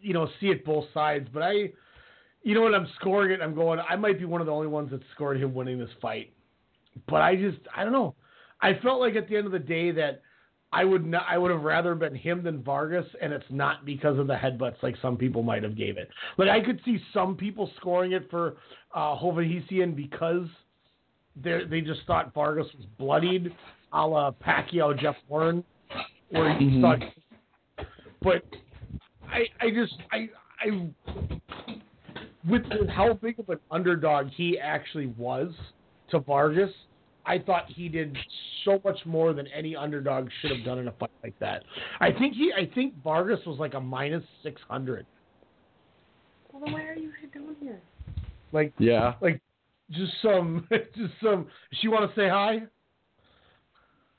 you know, see it both sides. But I, you know, what? I'm scoring it, I'm going. I might be one of the only ones that scored him winning this fight. But I just, I don't know. I felt like at the end of the day that I would not, I would have rather been him than Vargas, and it's not because of the headbutts like some people might have gave it. Like I could see some people scoring it for uh, because they they just thought Vargas was bloodied, a la Pacquiao Jeff Horn, where he Mhm. thought. But I I just I I with, with how big of an underdog he actually was to Vargas, I thought he did so much more than any underdog should have done in a fight like that. I think he I think Vargas was like a minus six hundred. Well, then why are you down here? Like Yeah. like just some just some she wanna say hi?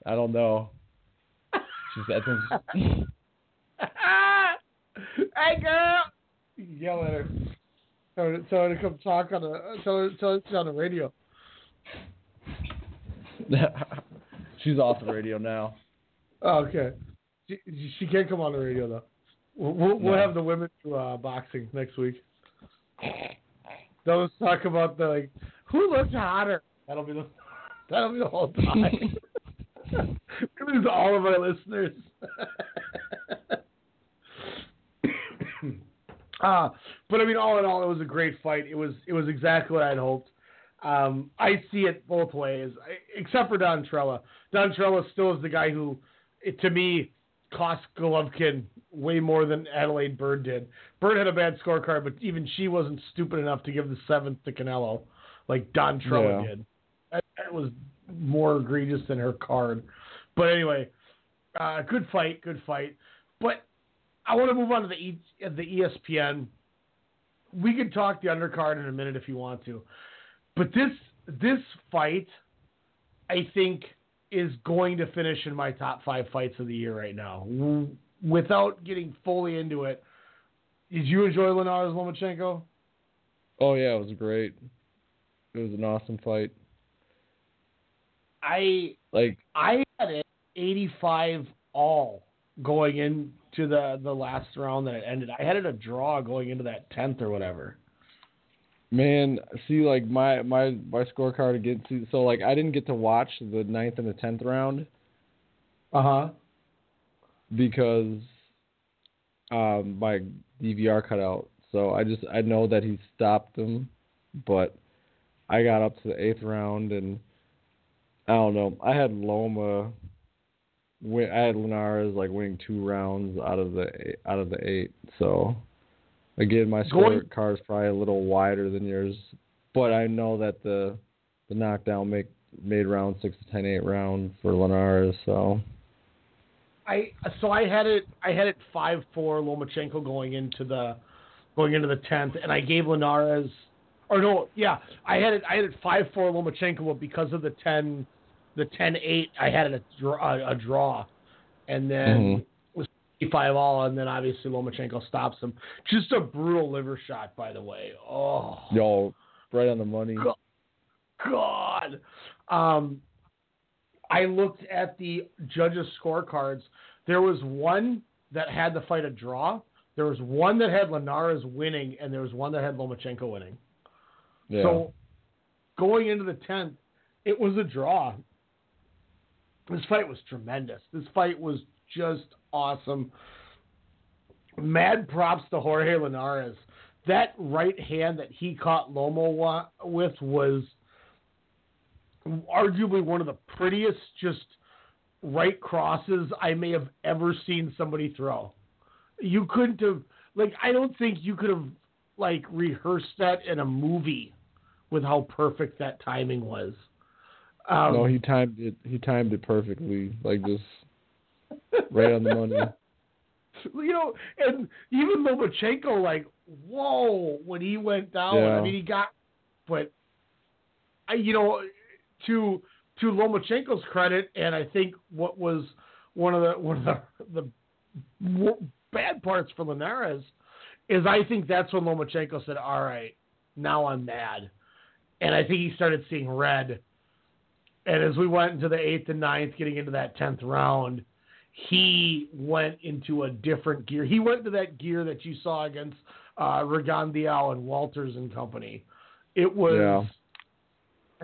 I don't know. She's, I think hey girl Yell at her. Tell her, tell her to come talk on the tell her tell her she's on the radio. she's off the radio now. Oh, okay. She, she can't come on the radio though. We'll, we'll, we'll No. have the women do uh, boxing next week. They'll just talk about the like who looks hotter. That'll be the that'll be the whole time. we lose all of our listeners. Uh, but I mean, all in all, it was a great fight. It was it was exactly what I'd hoped. Um, I see it both ways, I- except for Don Trella. Don Trella still is the guy who, it, to me, cost Golovkin way more than Adalaide Byrd did. Byrd had a bad scorecard, but even she wasn't stupid enough to give the seventh to Canelo, like Don Trella Yeah. did. That, that was more egregious than her card. But anyway, uh, good fight, good fight. But I want to move on to the e, the ESPN. We could talk the undercard in a minute if you want to, but this this fight, I think, is going to finish in my top five fights of the year right now. Without getting fully into it, did you enjoy Linares Lomachenko? Oh yeah, it was great. It was an awesome fight. I Like I had it 85 all going into the the last round that it ended. I had it a draw going into that 10th or whatever. Man, see, like my my my scorecard against so like I didn't get to watch the ninth and the tenth round Uh huh. because um my DVR cut out. So I just I know that he stopped them, but I got up to the eighth round and I don't know. I had Loma. Win, I had Linares like winning two rounds out of the eight, out of the eight. So again, my score card is probably a little wider than yours, but I know that the the knockdown make made round six to ten eight round for Linares. So I so I had it I had it five four Lomachenko going into the going into the tenth, and I gave Linares or no yeah I had it I had it five four Lomachenko, but because of the ten the 10-8, I had a draw, a, a draw, and then Mhm. was five all, and then obviously Lomachenko stops him. Just a brutal liver shot, by the way. Oh, Yo, right on the money. God. Um, I looked at the judges' scorecards. There was one that had the fight a draw. There was one that had Linares winning, and there was one that had Lomachenko winning. Yeah. So going into the tenth, it was a draw. This fight was tremendous. This fight was just awesome. Mad props to Jorge Linares. That right hand that he caught Lomo with was arguably one of the prettiest just right crosses I may have ever seen somebody throw. You couldn't have like I don't think you could have like rehearsed that in a movie with how perfect that timing was. Um, no, he timed it. He timed it perfectly, like just right on the money. you know, and even Lomachenko, like, whoa, when he went down. Yeah. I mean, he got, but I, you know, to to Lomachenko's credit, and I think what was one of the one of the the bad parts for Linares is I think that's when Lomachenko said, "All right, now I'm mad," and I think he started seeing red. And as we went into the eighth and ninth, getting into that tenth round, he went into a different gear. He went to that gear that you saw against uh, Rigondeaux and Walters and company. It was, Yeah.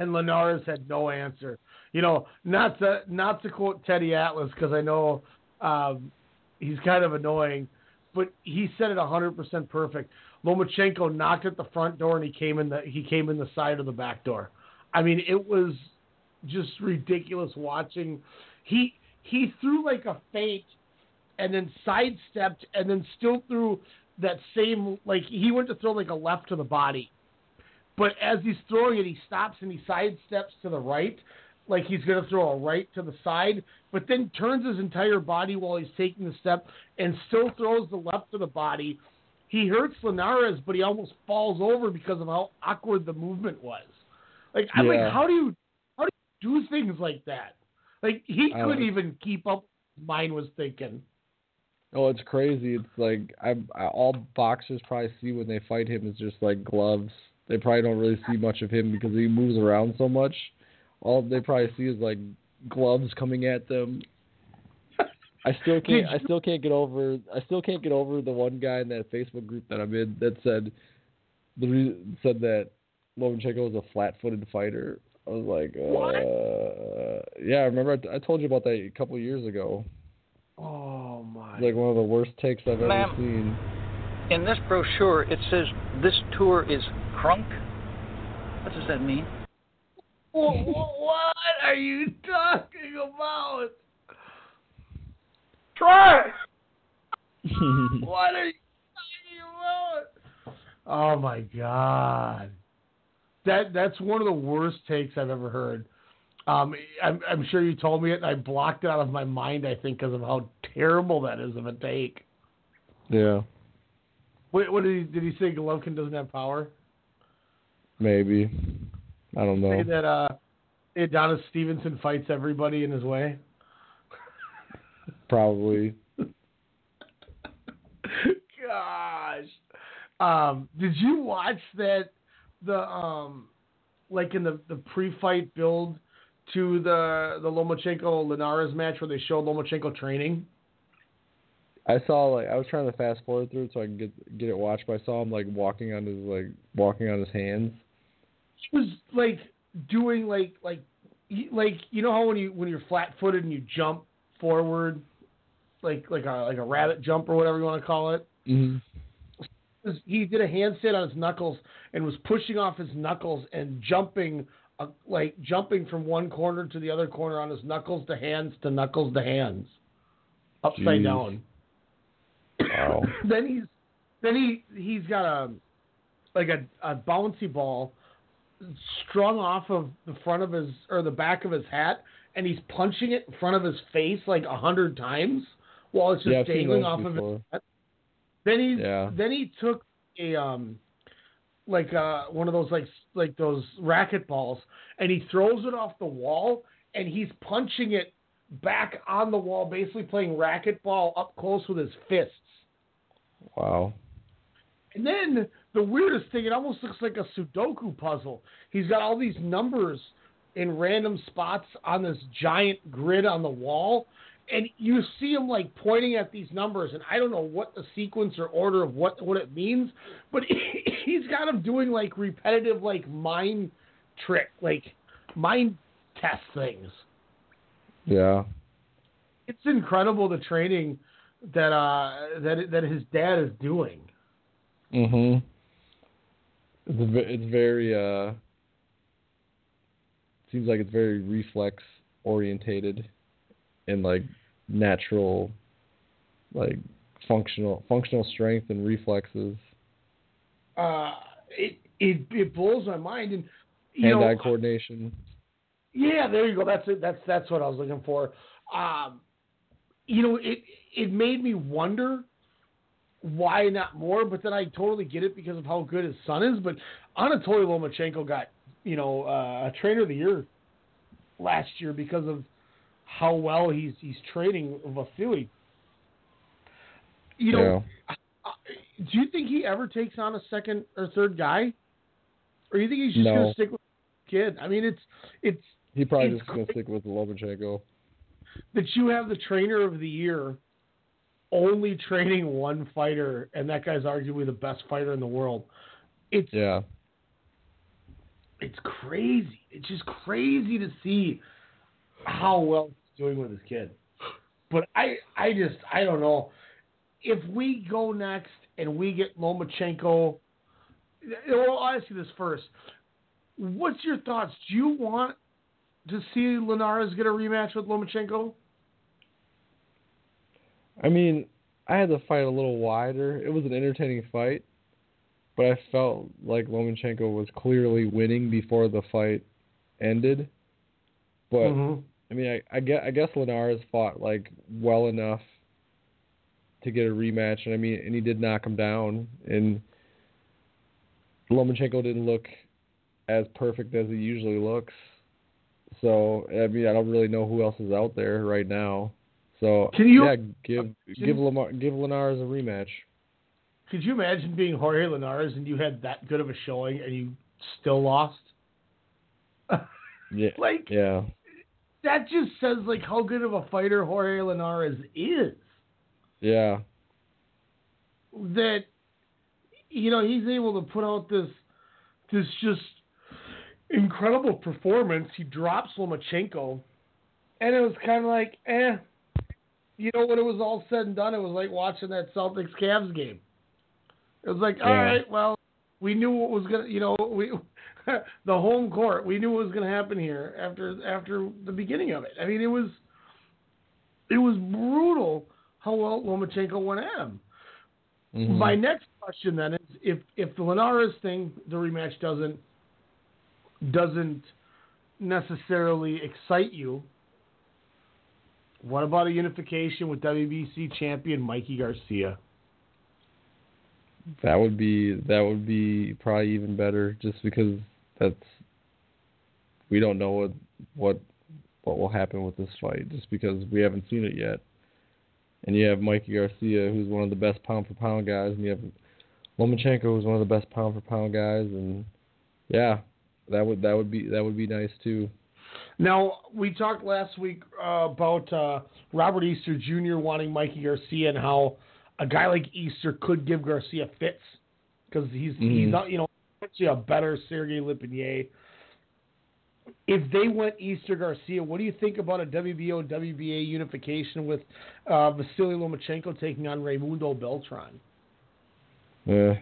and Linares had no answer. You know, not to not to quote Teddy Atlas because I know um, he's kind of annoying, but he said it hundred percent perfect. Lomachenko knocked at the front door and he came in the he came in the side of the back door. I mean, it was just ridiculous watching. He he threw like a feint and then sidestepped and then still threw that same like he went to throw like a left to the body. But as he's throwing it, he stops and he sidesteps to the right, like he's going to throw a right to the side, but then turns his entire body while he's taking the step and still throws the left to the body. He hurts Linares, but he almost falls over because of how awkward the movement was. Like I'm Yeah. like, how do you do things like that? Like he I couldn't even keep up. Mine was thinking. Oh, it's crazy. It's like I, I all boxers probably see when they fight him is just like gloves. They probably don't really see much of him because he moves around so much. All they probably see is like gloves coming at them. I still can't. I still can't get over. I still can't get over the one guy in that Facebook group that I'm in that said the re- said that Lomachenko was a flat-footed fighter. I was like, uh, yeah. I remember I, t- I told you about that a couple of years ago. Oh my! Like one of the worst takes I've ever seen. In this brochure, it says this tour is crunk. What does that mean? What, what are you talking about? Try. what are you talking about? Oh my god, that that's one of the worst takes I've ever heard. Um, I'm, I'm sure you told me it, and I blocked it out of my mind. I think because of how terrible that is of a take. Yeah, What, what did he did he say? Golovkin doesn't have power. maybe. I don't know. Say that uh, Adonis Stevenson fights everybody in his way. Probably. Gosh. Um, did you watch that the um like in the, the pre fight build to the the Lomachenko Linares match where they showed Lomachenko training? I saw like I was trying to fast forward through it so I can get get it watched, but I saw him like walking on his like walking on his hands. He was like doing like like like you know how when you when you're flat footed and you jump forward like like a like a rabbit jump or whatever you want to call it. Mm-hmm. Was- he did a handstand on his knuckles and was pushing off his knuckles and jumping uh, like jumping from one corner to the other corner on his knuckles to hands to knuckles to hands upside Jeez. down Wow. then he's then he he's got a like a, a bouncy ball strung off of the front of his or the back of his hat and he's punching it in front of his face like a hundred times while it's just Yeah, dangling off of his head. Then he Yeah. then he took a um like uh one of those like like those racket balls and he throws it off the wall and he's punching it back on the wall, basically playing racquetball up close with his fists. Wow. And then the weirdest thing, it almost looks like a Sudoku puzzle. He's got all these numbers in random spots on this giant grid on the wall. And you see him like pointing at these numbers, and I don't know what the sequence or order of what what it means, but he's got him doing like repetitive like mind trick, like mind test things. Yeah. It's incredible the training that uh that that his dad is doing. Mhm. It's it's very uh seems like it's very reflex orientated and like natural like functional functional strength and reflexes Uh, it it it blows my mind, and you hand know, eye coordination Yeah, there you go. That's it. That's that's what I was looking for. Um, you know, it it made me wonder why not more, but then I totally get it because of how good his son is. But Anatoly Lomachenko got you know uh, a trainer of the year last year because of how well he's he's training Vasily. You know, do you think he ever takes on a second or third guy, or you think he's just No. going to stick with the kid? I mean, it's it's he probably It's just gonna stick with Lomachenko that you have the trainer of the year only training one fighter, and that guy's arguably the best fighter in the world. It's yeah it's crazy. It's just crazy to see how well he's doing with his kid. But I I just I don't know if we go next and we get Lomachenko. Well, I'll ask you this first. What's your thoughts? Do you want to see Linares get a rematch with Lomachenko? I mean, I had the fight a little wider. It was an entertaining fight, but I felt like Lomachenko was clearly winning before the fight ended. But Mhm. I mean, I, I guess I guess Linares fought like well enough to get a rematch, and I mean, and he did knock him down. And Lomachenko didn't look as perfect as he usually looks. So I mean, I don't really know who else is out there right now. So Can you- yeah, give uh, give Lamar, give Linares a rematch. Could you imagine being Jorge Linares and you had that good of a showing and you still lost? Yeah, Like- yeah, That just says like how good of a fighter Jorge Linares is. yeah, That you know he's able to put out this this just incredible performance. He drops Lomachenko, and it was kind of like, eh. You know, when it was all said and done, it was like watching that Celtics Cavs game. It was like, all Yeah. right, well, we knew what was gonna, you know, we the home court. We knew what was gonna happen here after after the beginning of it. I mean, it was it was brutal how well Lomachenko went at him. Mhm. My next question then is if if the Linares thing, the rematch doesn't doesn't necessarily excite you, what about a unification with WBC champion Mikey Garcia? that would be that would be probably even better, just because that's we don't know what what what will happen with this fight, just because we haven't seen it yet. And you have Mikey Garcia, who's one of the best pound for pound guys, and you have Lomachenko, who's one of the best pound for pound guys, and yeah, that would that would be that would be nice too. Now we talked last week uh, about uh, Robert Easter Jr. wanting Mikey Garcia and how a guy like Easter could give Garcia fits because he's he's Mhm. not you know actually a better Sergey Lipinets. If they went Easter Garcia, what do you think about a WBO WBA unification with uh, Vasily Lomachenko taking on Raymundo Beltran? Yeah.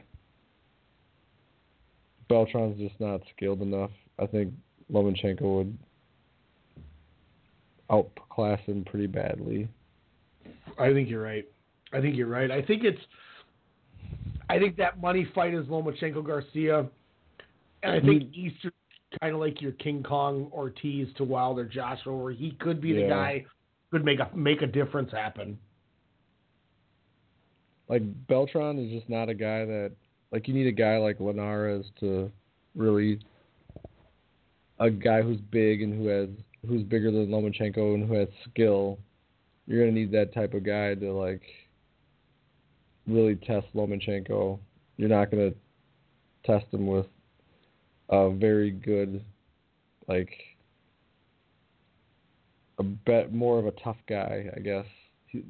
Beltran's just not skilled enough. I think Lomachenko would outclass him pretty badly. I think you're right. I think you're right. I think it's. I think that money fight is Lomachenko Garcia, and I think Easter kind of like your King Kong Ortiz to Wilder Joshua, where he could be the Yeah. guy could make a make a difference happen. Like Beltran is just not a guy that like you need a guy like Linares to really a guy who's big and who has who's bigger than Lomachenko and who has skill, you're gonna need that type of guy to like really test Lomachenko. You're not gonna test him with a very good, like a bet more of a tough guy, I guess. He,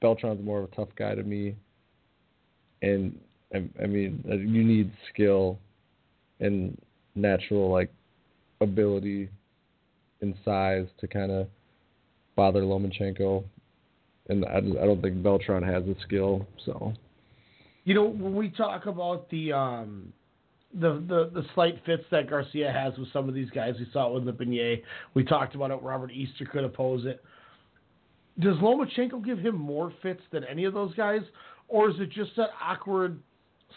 Beltran's more of a tough guy to me, and I, I mean uh, you need skill and natural like ability and size to kind of bother Lomachenko, and I, I don't think Beltran has the skill. So You know, when we talk about the um, the, the the slight fits that Garcia has with some of these guys, we saw it with Lipinets. We talked about it. Robert Easter could oppose it. Does Lomachenko give him more fits than any of those guys, or is it just that awkward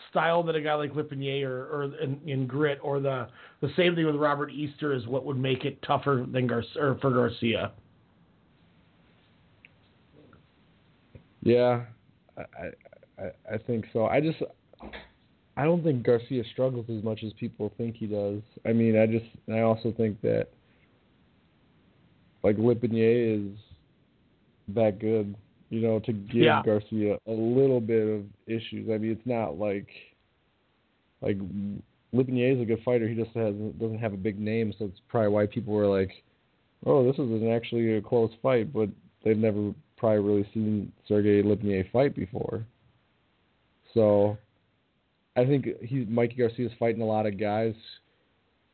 style that a guy like Lipinets or, or in, in grit, or the the same thing with Robert Easter is what would make it tougher than Gar- or for Garcia? yeah, I I- I think so. I just I don't think Garcia struggles as much as people think he does. I mean, I just I also think that like Lipinets is that good, you know, to give Yeah. Garcia a little bit of issues. I mean, it's not like like Lipinets is a good fighter. He just has doesn't have a big name, so it's probably why people were like, "Oh, this is an actually a close fight," but they've never probably really seen Sergey Lipinets fight before. So, I think he's Mikey Garcia's fighting a lot of guys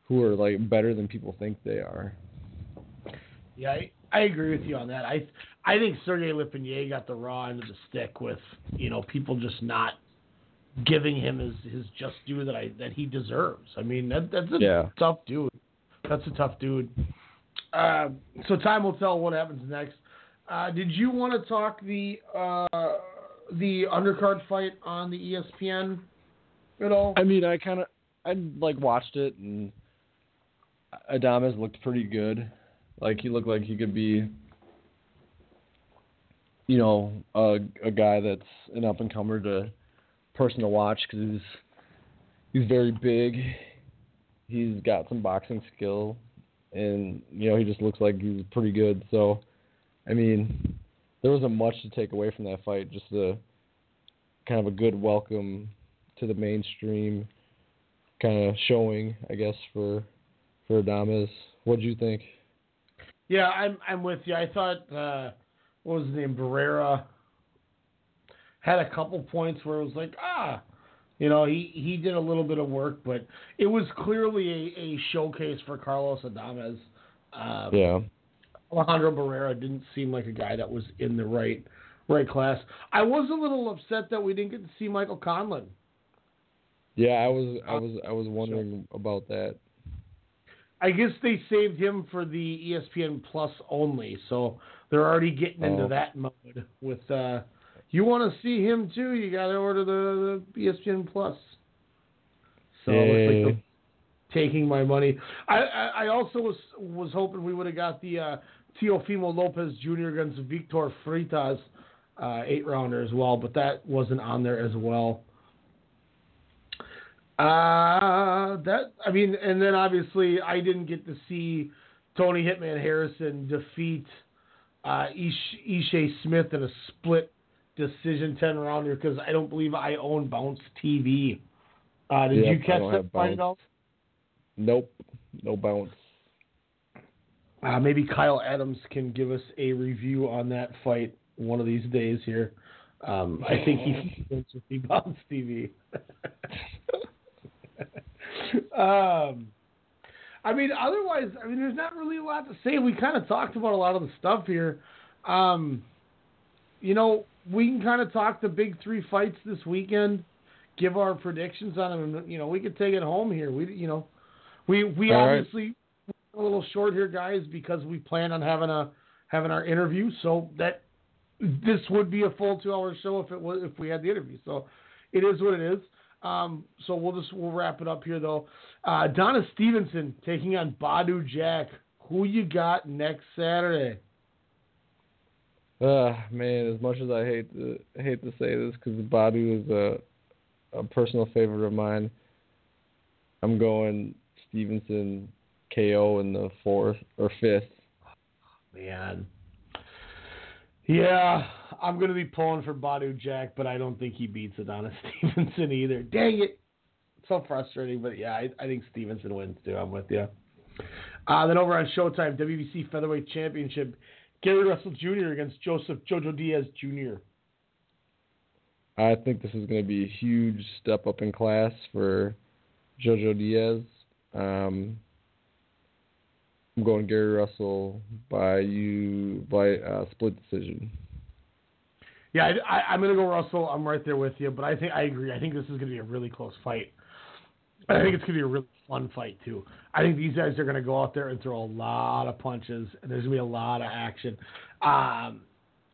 who are like better than people think they are. Yeah, I, I agree with you on that. I I think Sergey Lipinets got the raw end of the stick with you know people just not giving him his, his just due that I that he deserves. I mean that that's a Yeah. tough dude. That's a tough dude. Uh, so time will tell what happens next. Uh, did you want to talk the uh, the undercard fight on the ESPN at all? I mean, I kind of I like watched it and Adames looked pretty good. Like he looked like he could be, you know, a a guy that's an up and comer to person to watch because he's he's very big. He's got some boxing skill, and you know he just looks like he's pretty good. So, I mean, there wasn't much to take away from that fight. Just a kind of a good welcome to the mainstream kind of showing, I guess, for for Adames. What'd you think? Yeah, I'm I'm with you. I thought uh, what was his name Barrera had a couple points where it was like ah, you know he he did a little bit of work, but it was clearly a, a showcase for Carlos Adames. Um, Yeah. Alejandro Barrera didn't seem like a guy that was in the right right class. I was a little upset that we didn't get to see Michael Conlan. Yeah, I was I was I was wondering about that. I guess they saved him for the ESPN Plus only, so they're already getting into Oh. that mode. With uh, you want to see him too, you got to order the, the ESPN Plus. So it looks like taking my money. I, I I also was was hoping we would have got the uh, Teofimo Lopez Jr. against Victor Freitas uh, eight rounder as well, but that wasn't on there as well. Uh, that I mean, and then obviously I didn't get to see Tony Hitman Harrison defeat uh, Ish, Ishe Smith in a split decision ten rounder because I don't believe I own Bounce TV. Uh, did Yep, you catch that fight at Nope, no bounce. Uh, maybe Kyle Adams can give us a review on that fight one of these days here. Um, I think he thinks with the Bounce TV. um, I mean, otherwise, I mean, there's not really a lot to say. We kind of talked about a lot of the stuff here. Um, you know, we can kind of talk the big three fights this weekend, give our predictions on them, and you know, we could take it home here. We, you know, we we All right. obviously a little short here, guys, because we plan on having a having our interview. So that this would be a full two hour show if it was if we had the interview. So it is what it is. Um, so we'll just we'll wrap it up here though. Uh, Donna Stevenson taking on Badou Jack. Who you got next Saturday? Uh man, as much as I hate to hate to say this because Badou is a a personal favorite of mine, I'm going Stevenson KO in the fourth or fifth. man. Yeah, I'm going to be pulling for Badou Jack, but I don't think he beats Adonis Stevenson either. Dang it. So frustrating, but yeah, I, I think Stevenson wins too. I'm with you. Uh, then over on Showtime, WBC Featherweight Championship, Gary Russell Jr. against Joseph Jojo Diaz Jr. I think this is going to be a huge step up in class for Jojo Diaz. Um, I'm going Gary Russell by you by uh, split decision. Yeah, I, am going to go Russell. I'm right there with you, but I think I agree. I think this is going to be a really close fight. I think it's going to be a really fun fight too. I think these guys are going to go out there and throw a lot of punches, and there's going to be a lot of action. Um,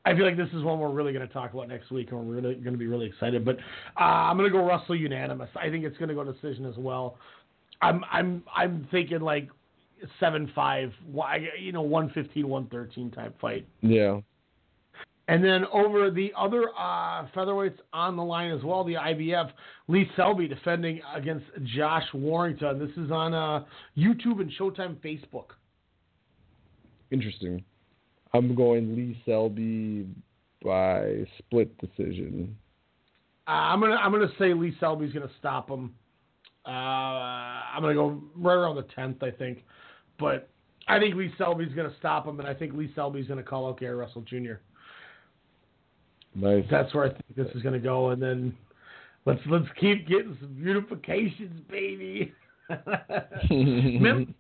I feel like this is one we're really going to talk about next week, and we're really going to be really excited. But uh, I'm going to go Russell unanimous. I think it's going to go decision as well. I'm I'm I'm thinking like seven five, you know, one fifteen, one thirteen type fight. Yeah. And then over the other uh, featherweights on the line as well, the IBF, Lee Selby defending against Josh Warrington. This is on uh, YouTube and Showtime Facebook. Interesting. I'm going Lee Selby by split decision. Uh, I'm gonna I'm gonna say Lee Selby's gonna stop him. Uh, I'm gonna go right around the tenth, I think. But I think Lee Selby's gonna stop him, and I think Lee Selby's gonna call out Gary Russell Jr. Nice. That's where I think this is gonna go, and then let's let's keep getting some beautifications, baby. man,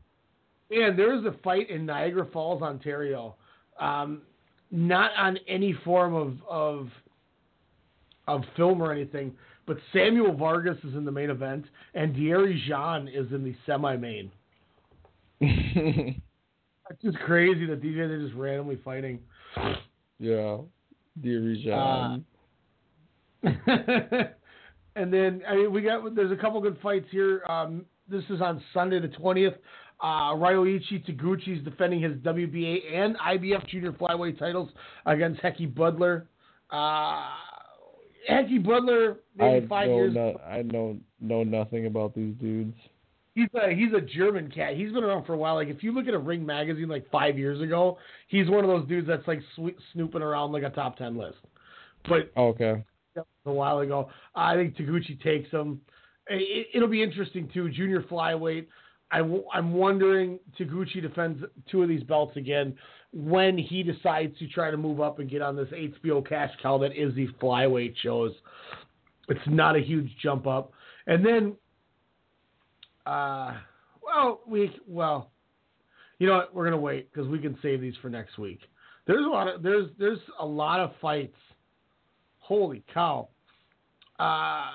there was a fight in Niagara Falls, Ontario. Um, not on any form of of of film or anything, but Samuel Vargas is in the main event, and Thierry Jean is in the semi-main. it's just crazy that these guys are just randomly fighting. Yeah, Jean. Uh, and then I mean, we got there's a couple good fights here. Um, this is on Sunday the twentieth. Uh, Ryoichi Taguchi is defending his WBA and IBF junior flyweight titles against Hekkie Budler. Uh, Hekkie Budler, maybe I five years. No, I know know nothing about these dudes. He's a he's a German cat. He's been around for a while. Like if you look at a Ring magazine like five years ago, he's one of those dudes that's like snooping around like a top ten list. But oh, okay, a while ago, I think Taguchi takes him. It, it'll be interesting too. Junior flyweight. I, am wondering Taguchi defends two of these belts again when he decides to try to move up and get on this HBO cash cow that is these flyweight shows. It's not a huge jump up. And then, uh, well, we well, you know what? We're gonna wait because we can save these for next week. There's a lot of there's there's a lot of fights. Holy cow! Uh,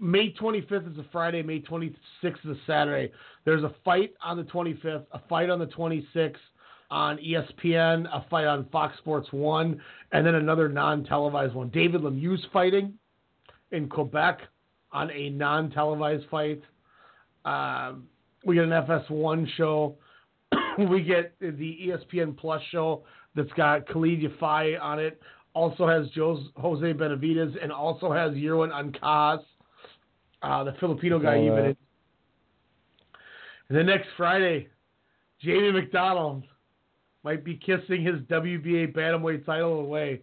May 25th is a Friday. May 26th is a Saturday. There's a fight on the 25th, a fight on the 26th on ESPN, a fight on Fox Sports 1, and then another non televised one. David Lemieux's fighting in Quebec on a non televised fight. Um, we get an FS1 show. we get the ESPN Plus show that's got Khalid Yafai on it. Also has Jose Benavidez and also has Jerwin Ancajas. Uh, the Filipino guy even. Uh, and then next Friday, Jamie McDonnell might be kissing his WBA bantamweight title away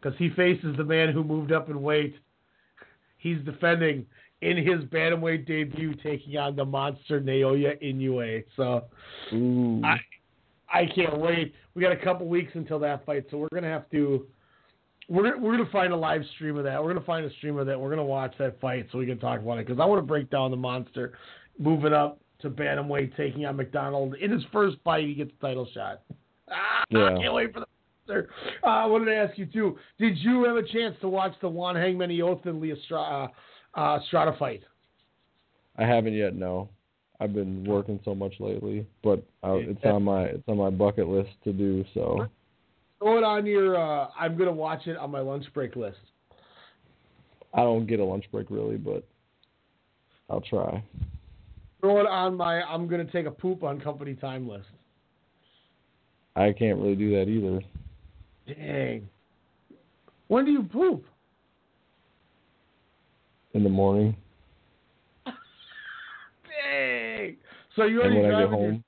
because he faces the man who moved up in weight. He's defending in his bantamweight debut, taking on the monster Naoya Inoue. So I I can't wait. We got a couple weeks until that fight, so we're gonna have to we're we're gonna find a live stream of that. We're gonna find a stream of that. We're gonna watch that fight so we can talk about it because I want to break down the monster moving up to bantamweight, taking on McDonnell in his first fight. He gets the title shot. Ah, Yeah. I can't wait for the monster. Uh, I wanted to ask you too. Did you have a chance to watch the Juan Hangman Yoth and Lee Estrada, uh, uh, Strada fight? I haven't yet. No, I've been working so much lately, but uh, it's on my it's on my bucket list to do. So Throw it on your. Uh, I'm gonna watch it on my lunch break list. I don't get a lunch break really, but I'll try. Throw it on my. I'm gonna take a poop on company time list. I can't really do that either. Dang. When do you poop? In the morning, Dang. So you and already when I get driving your home,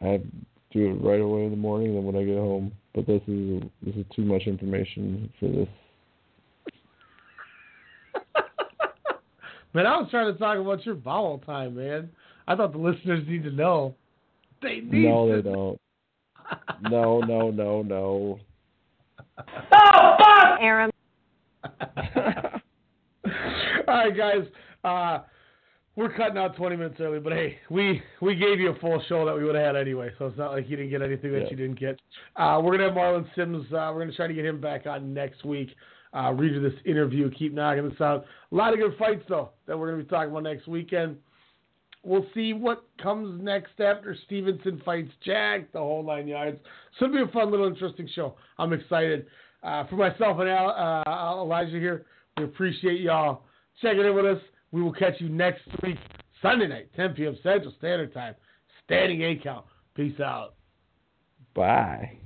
I do it right away in the morning. Then when I get home, but this is this is too much information for this. Man, I was trying to talk about your bowel time, man. I thought the listeners need to know. They need No, to they don't. No, no, no, no. Oh, fuck! Aaron. All right, guys. Uh, we're cutting out 20 minutes early, but hey, we we gave you a full show that we would have had anyway, so it's not like you didn't get anything that Yeah. you didn't get. Uh, we're gonna have Marlin Simms. Uh, we're gonna try to get him back on next week. Uh, read you this interview. Keep knocking this out. A lot of good fights though that we're gonna be talking about next weekend. We'll see what comes next after Stevenson fights Jack, the whole nine yards. It'll be a fun little interesting show. I'm excited. Uh, for myself and Al, uh, Elijah here, we appreciate y'all checking in with us. We will catch you next week, Sunday night, 10 p.m. Central Standard Time. Standing Eight count. Peace out. Bye.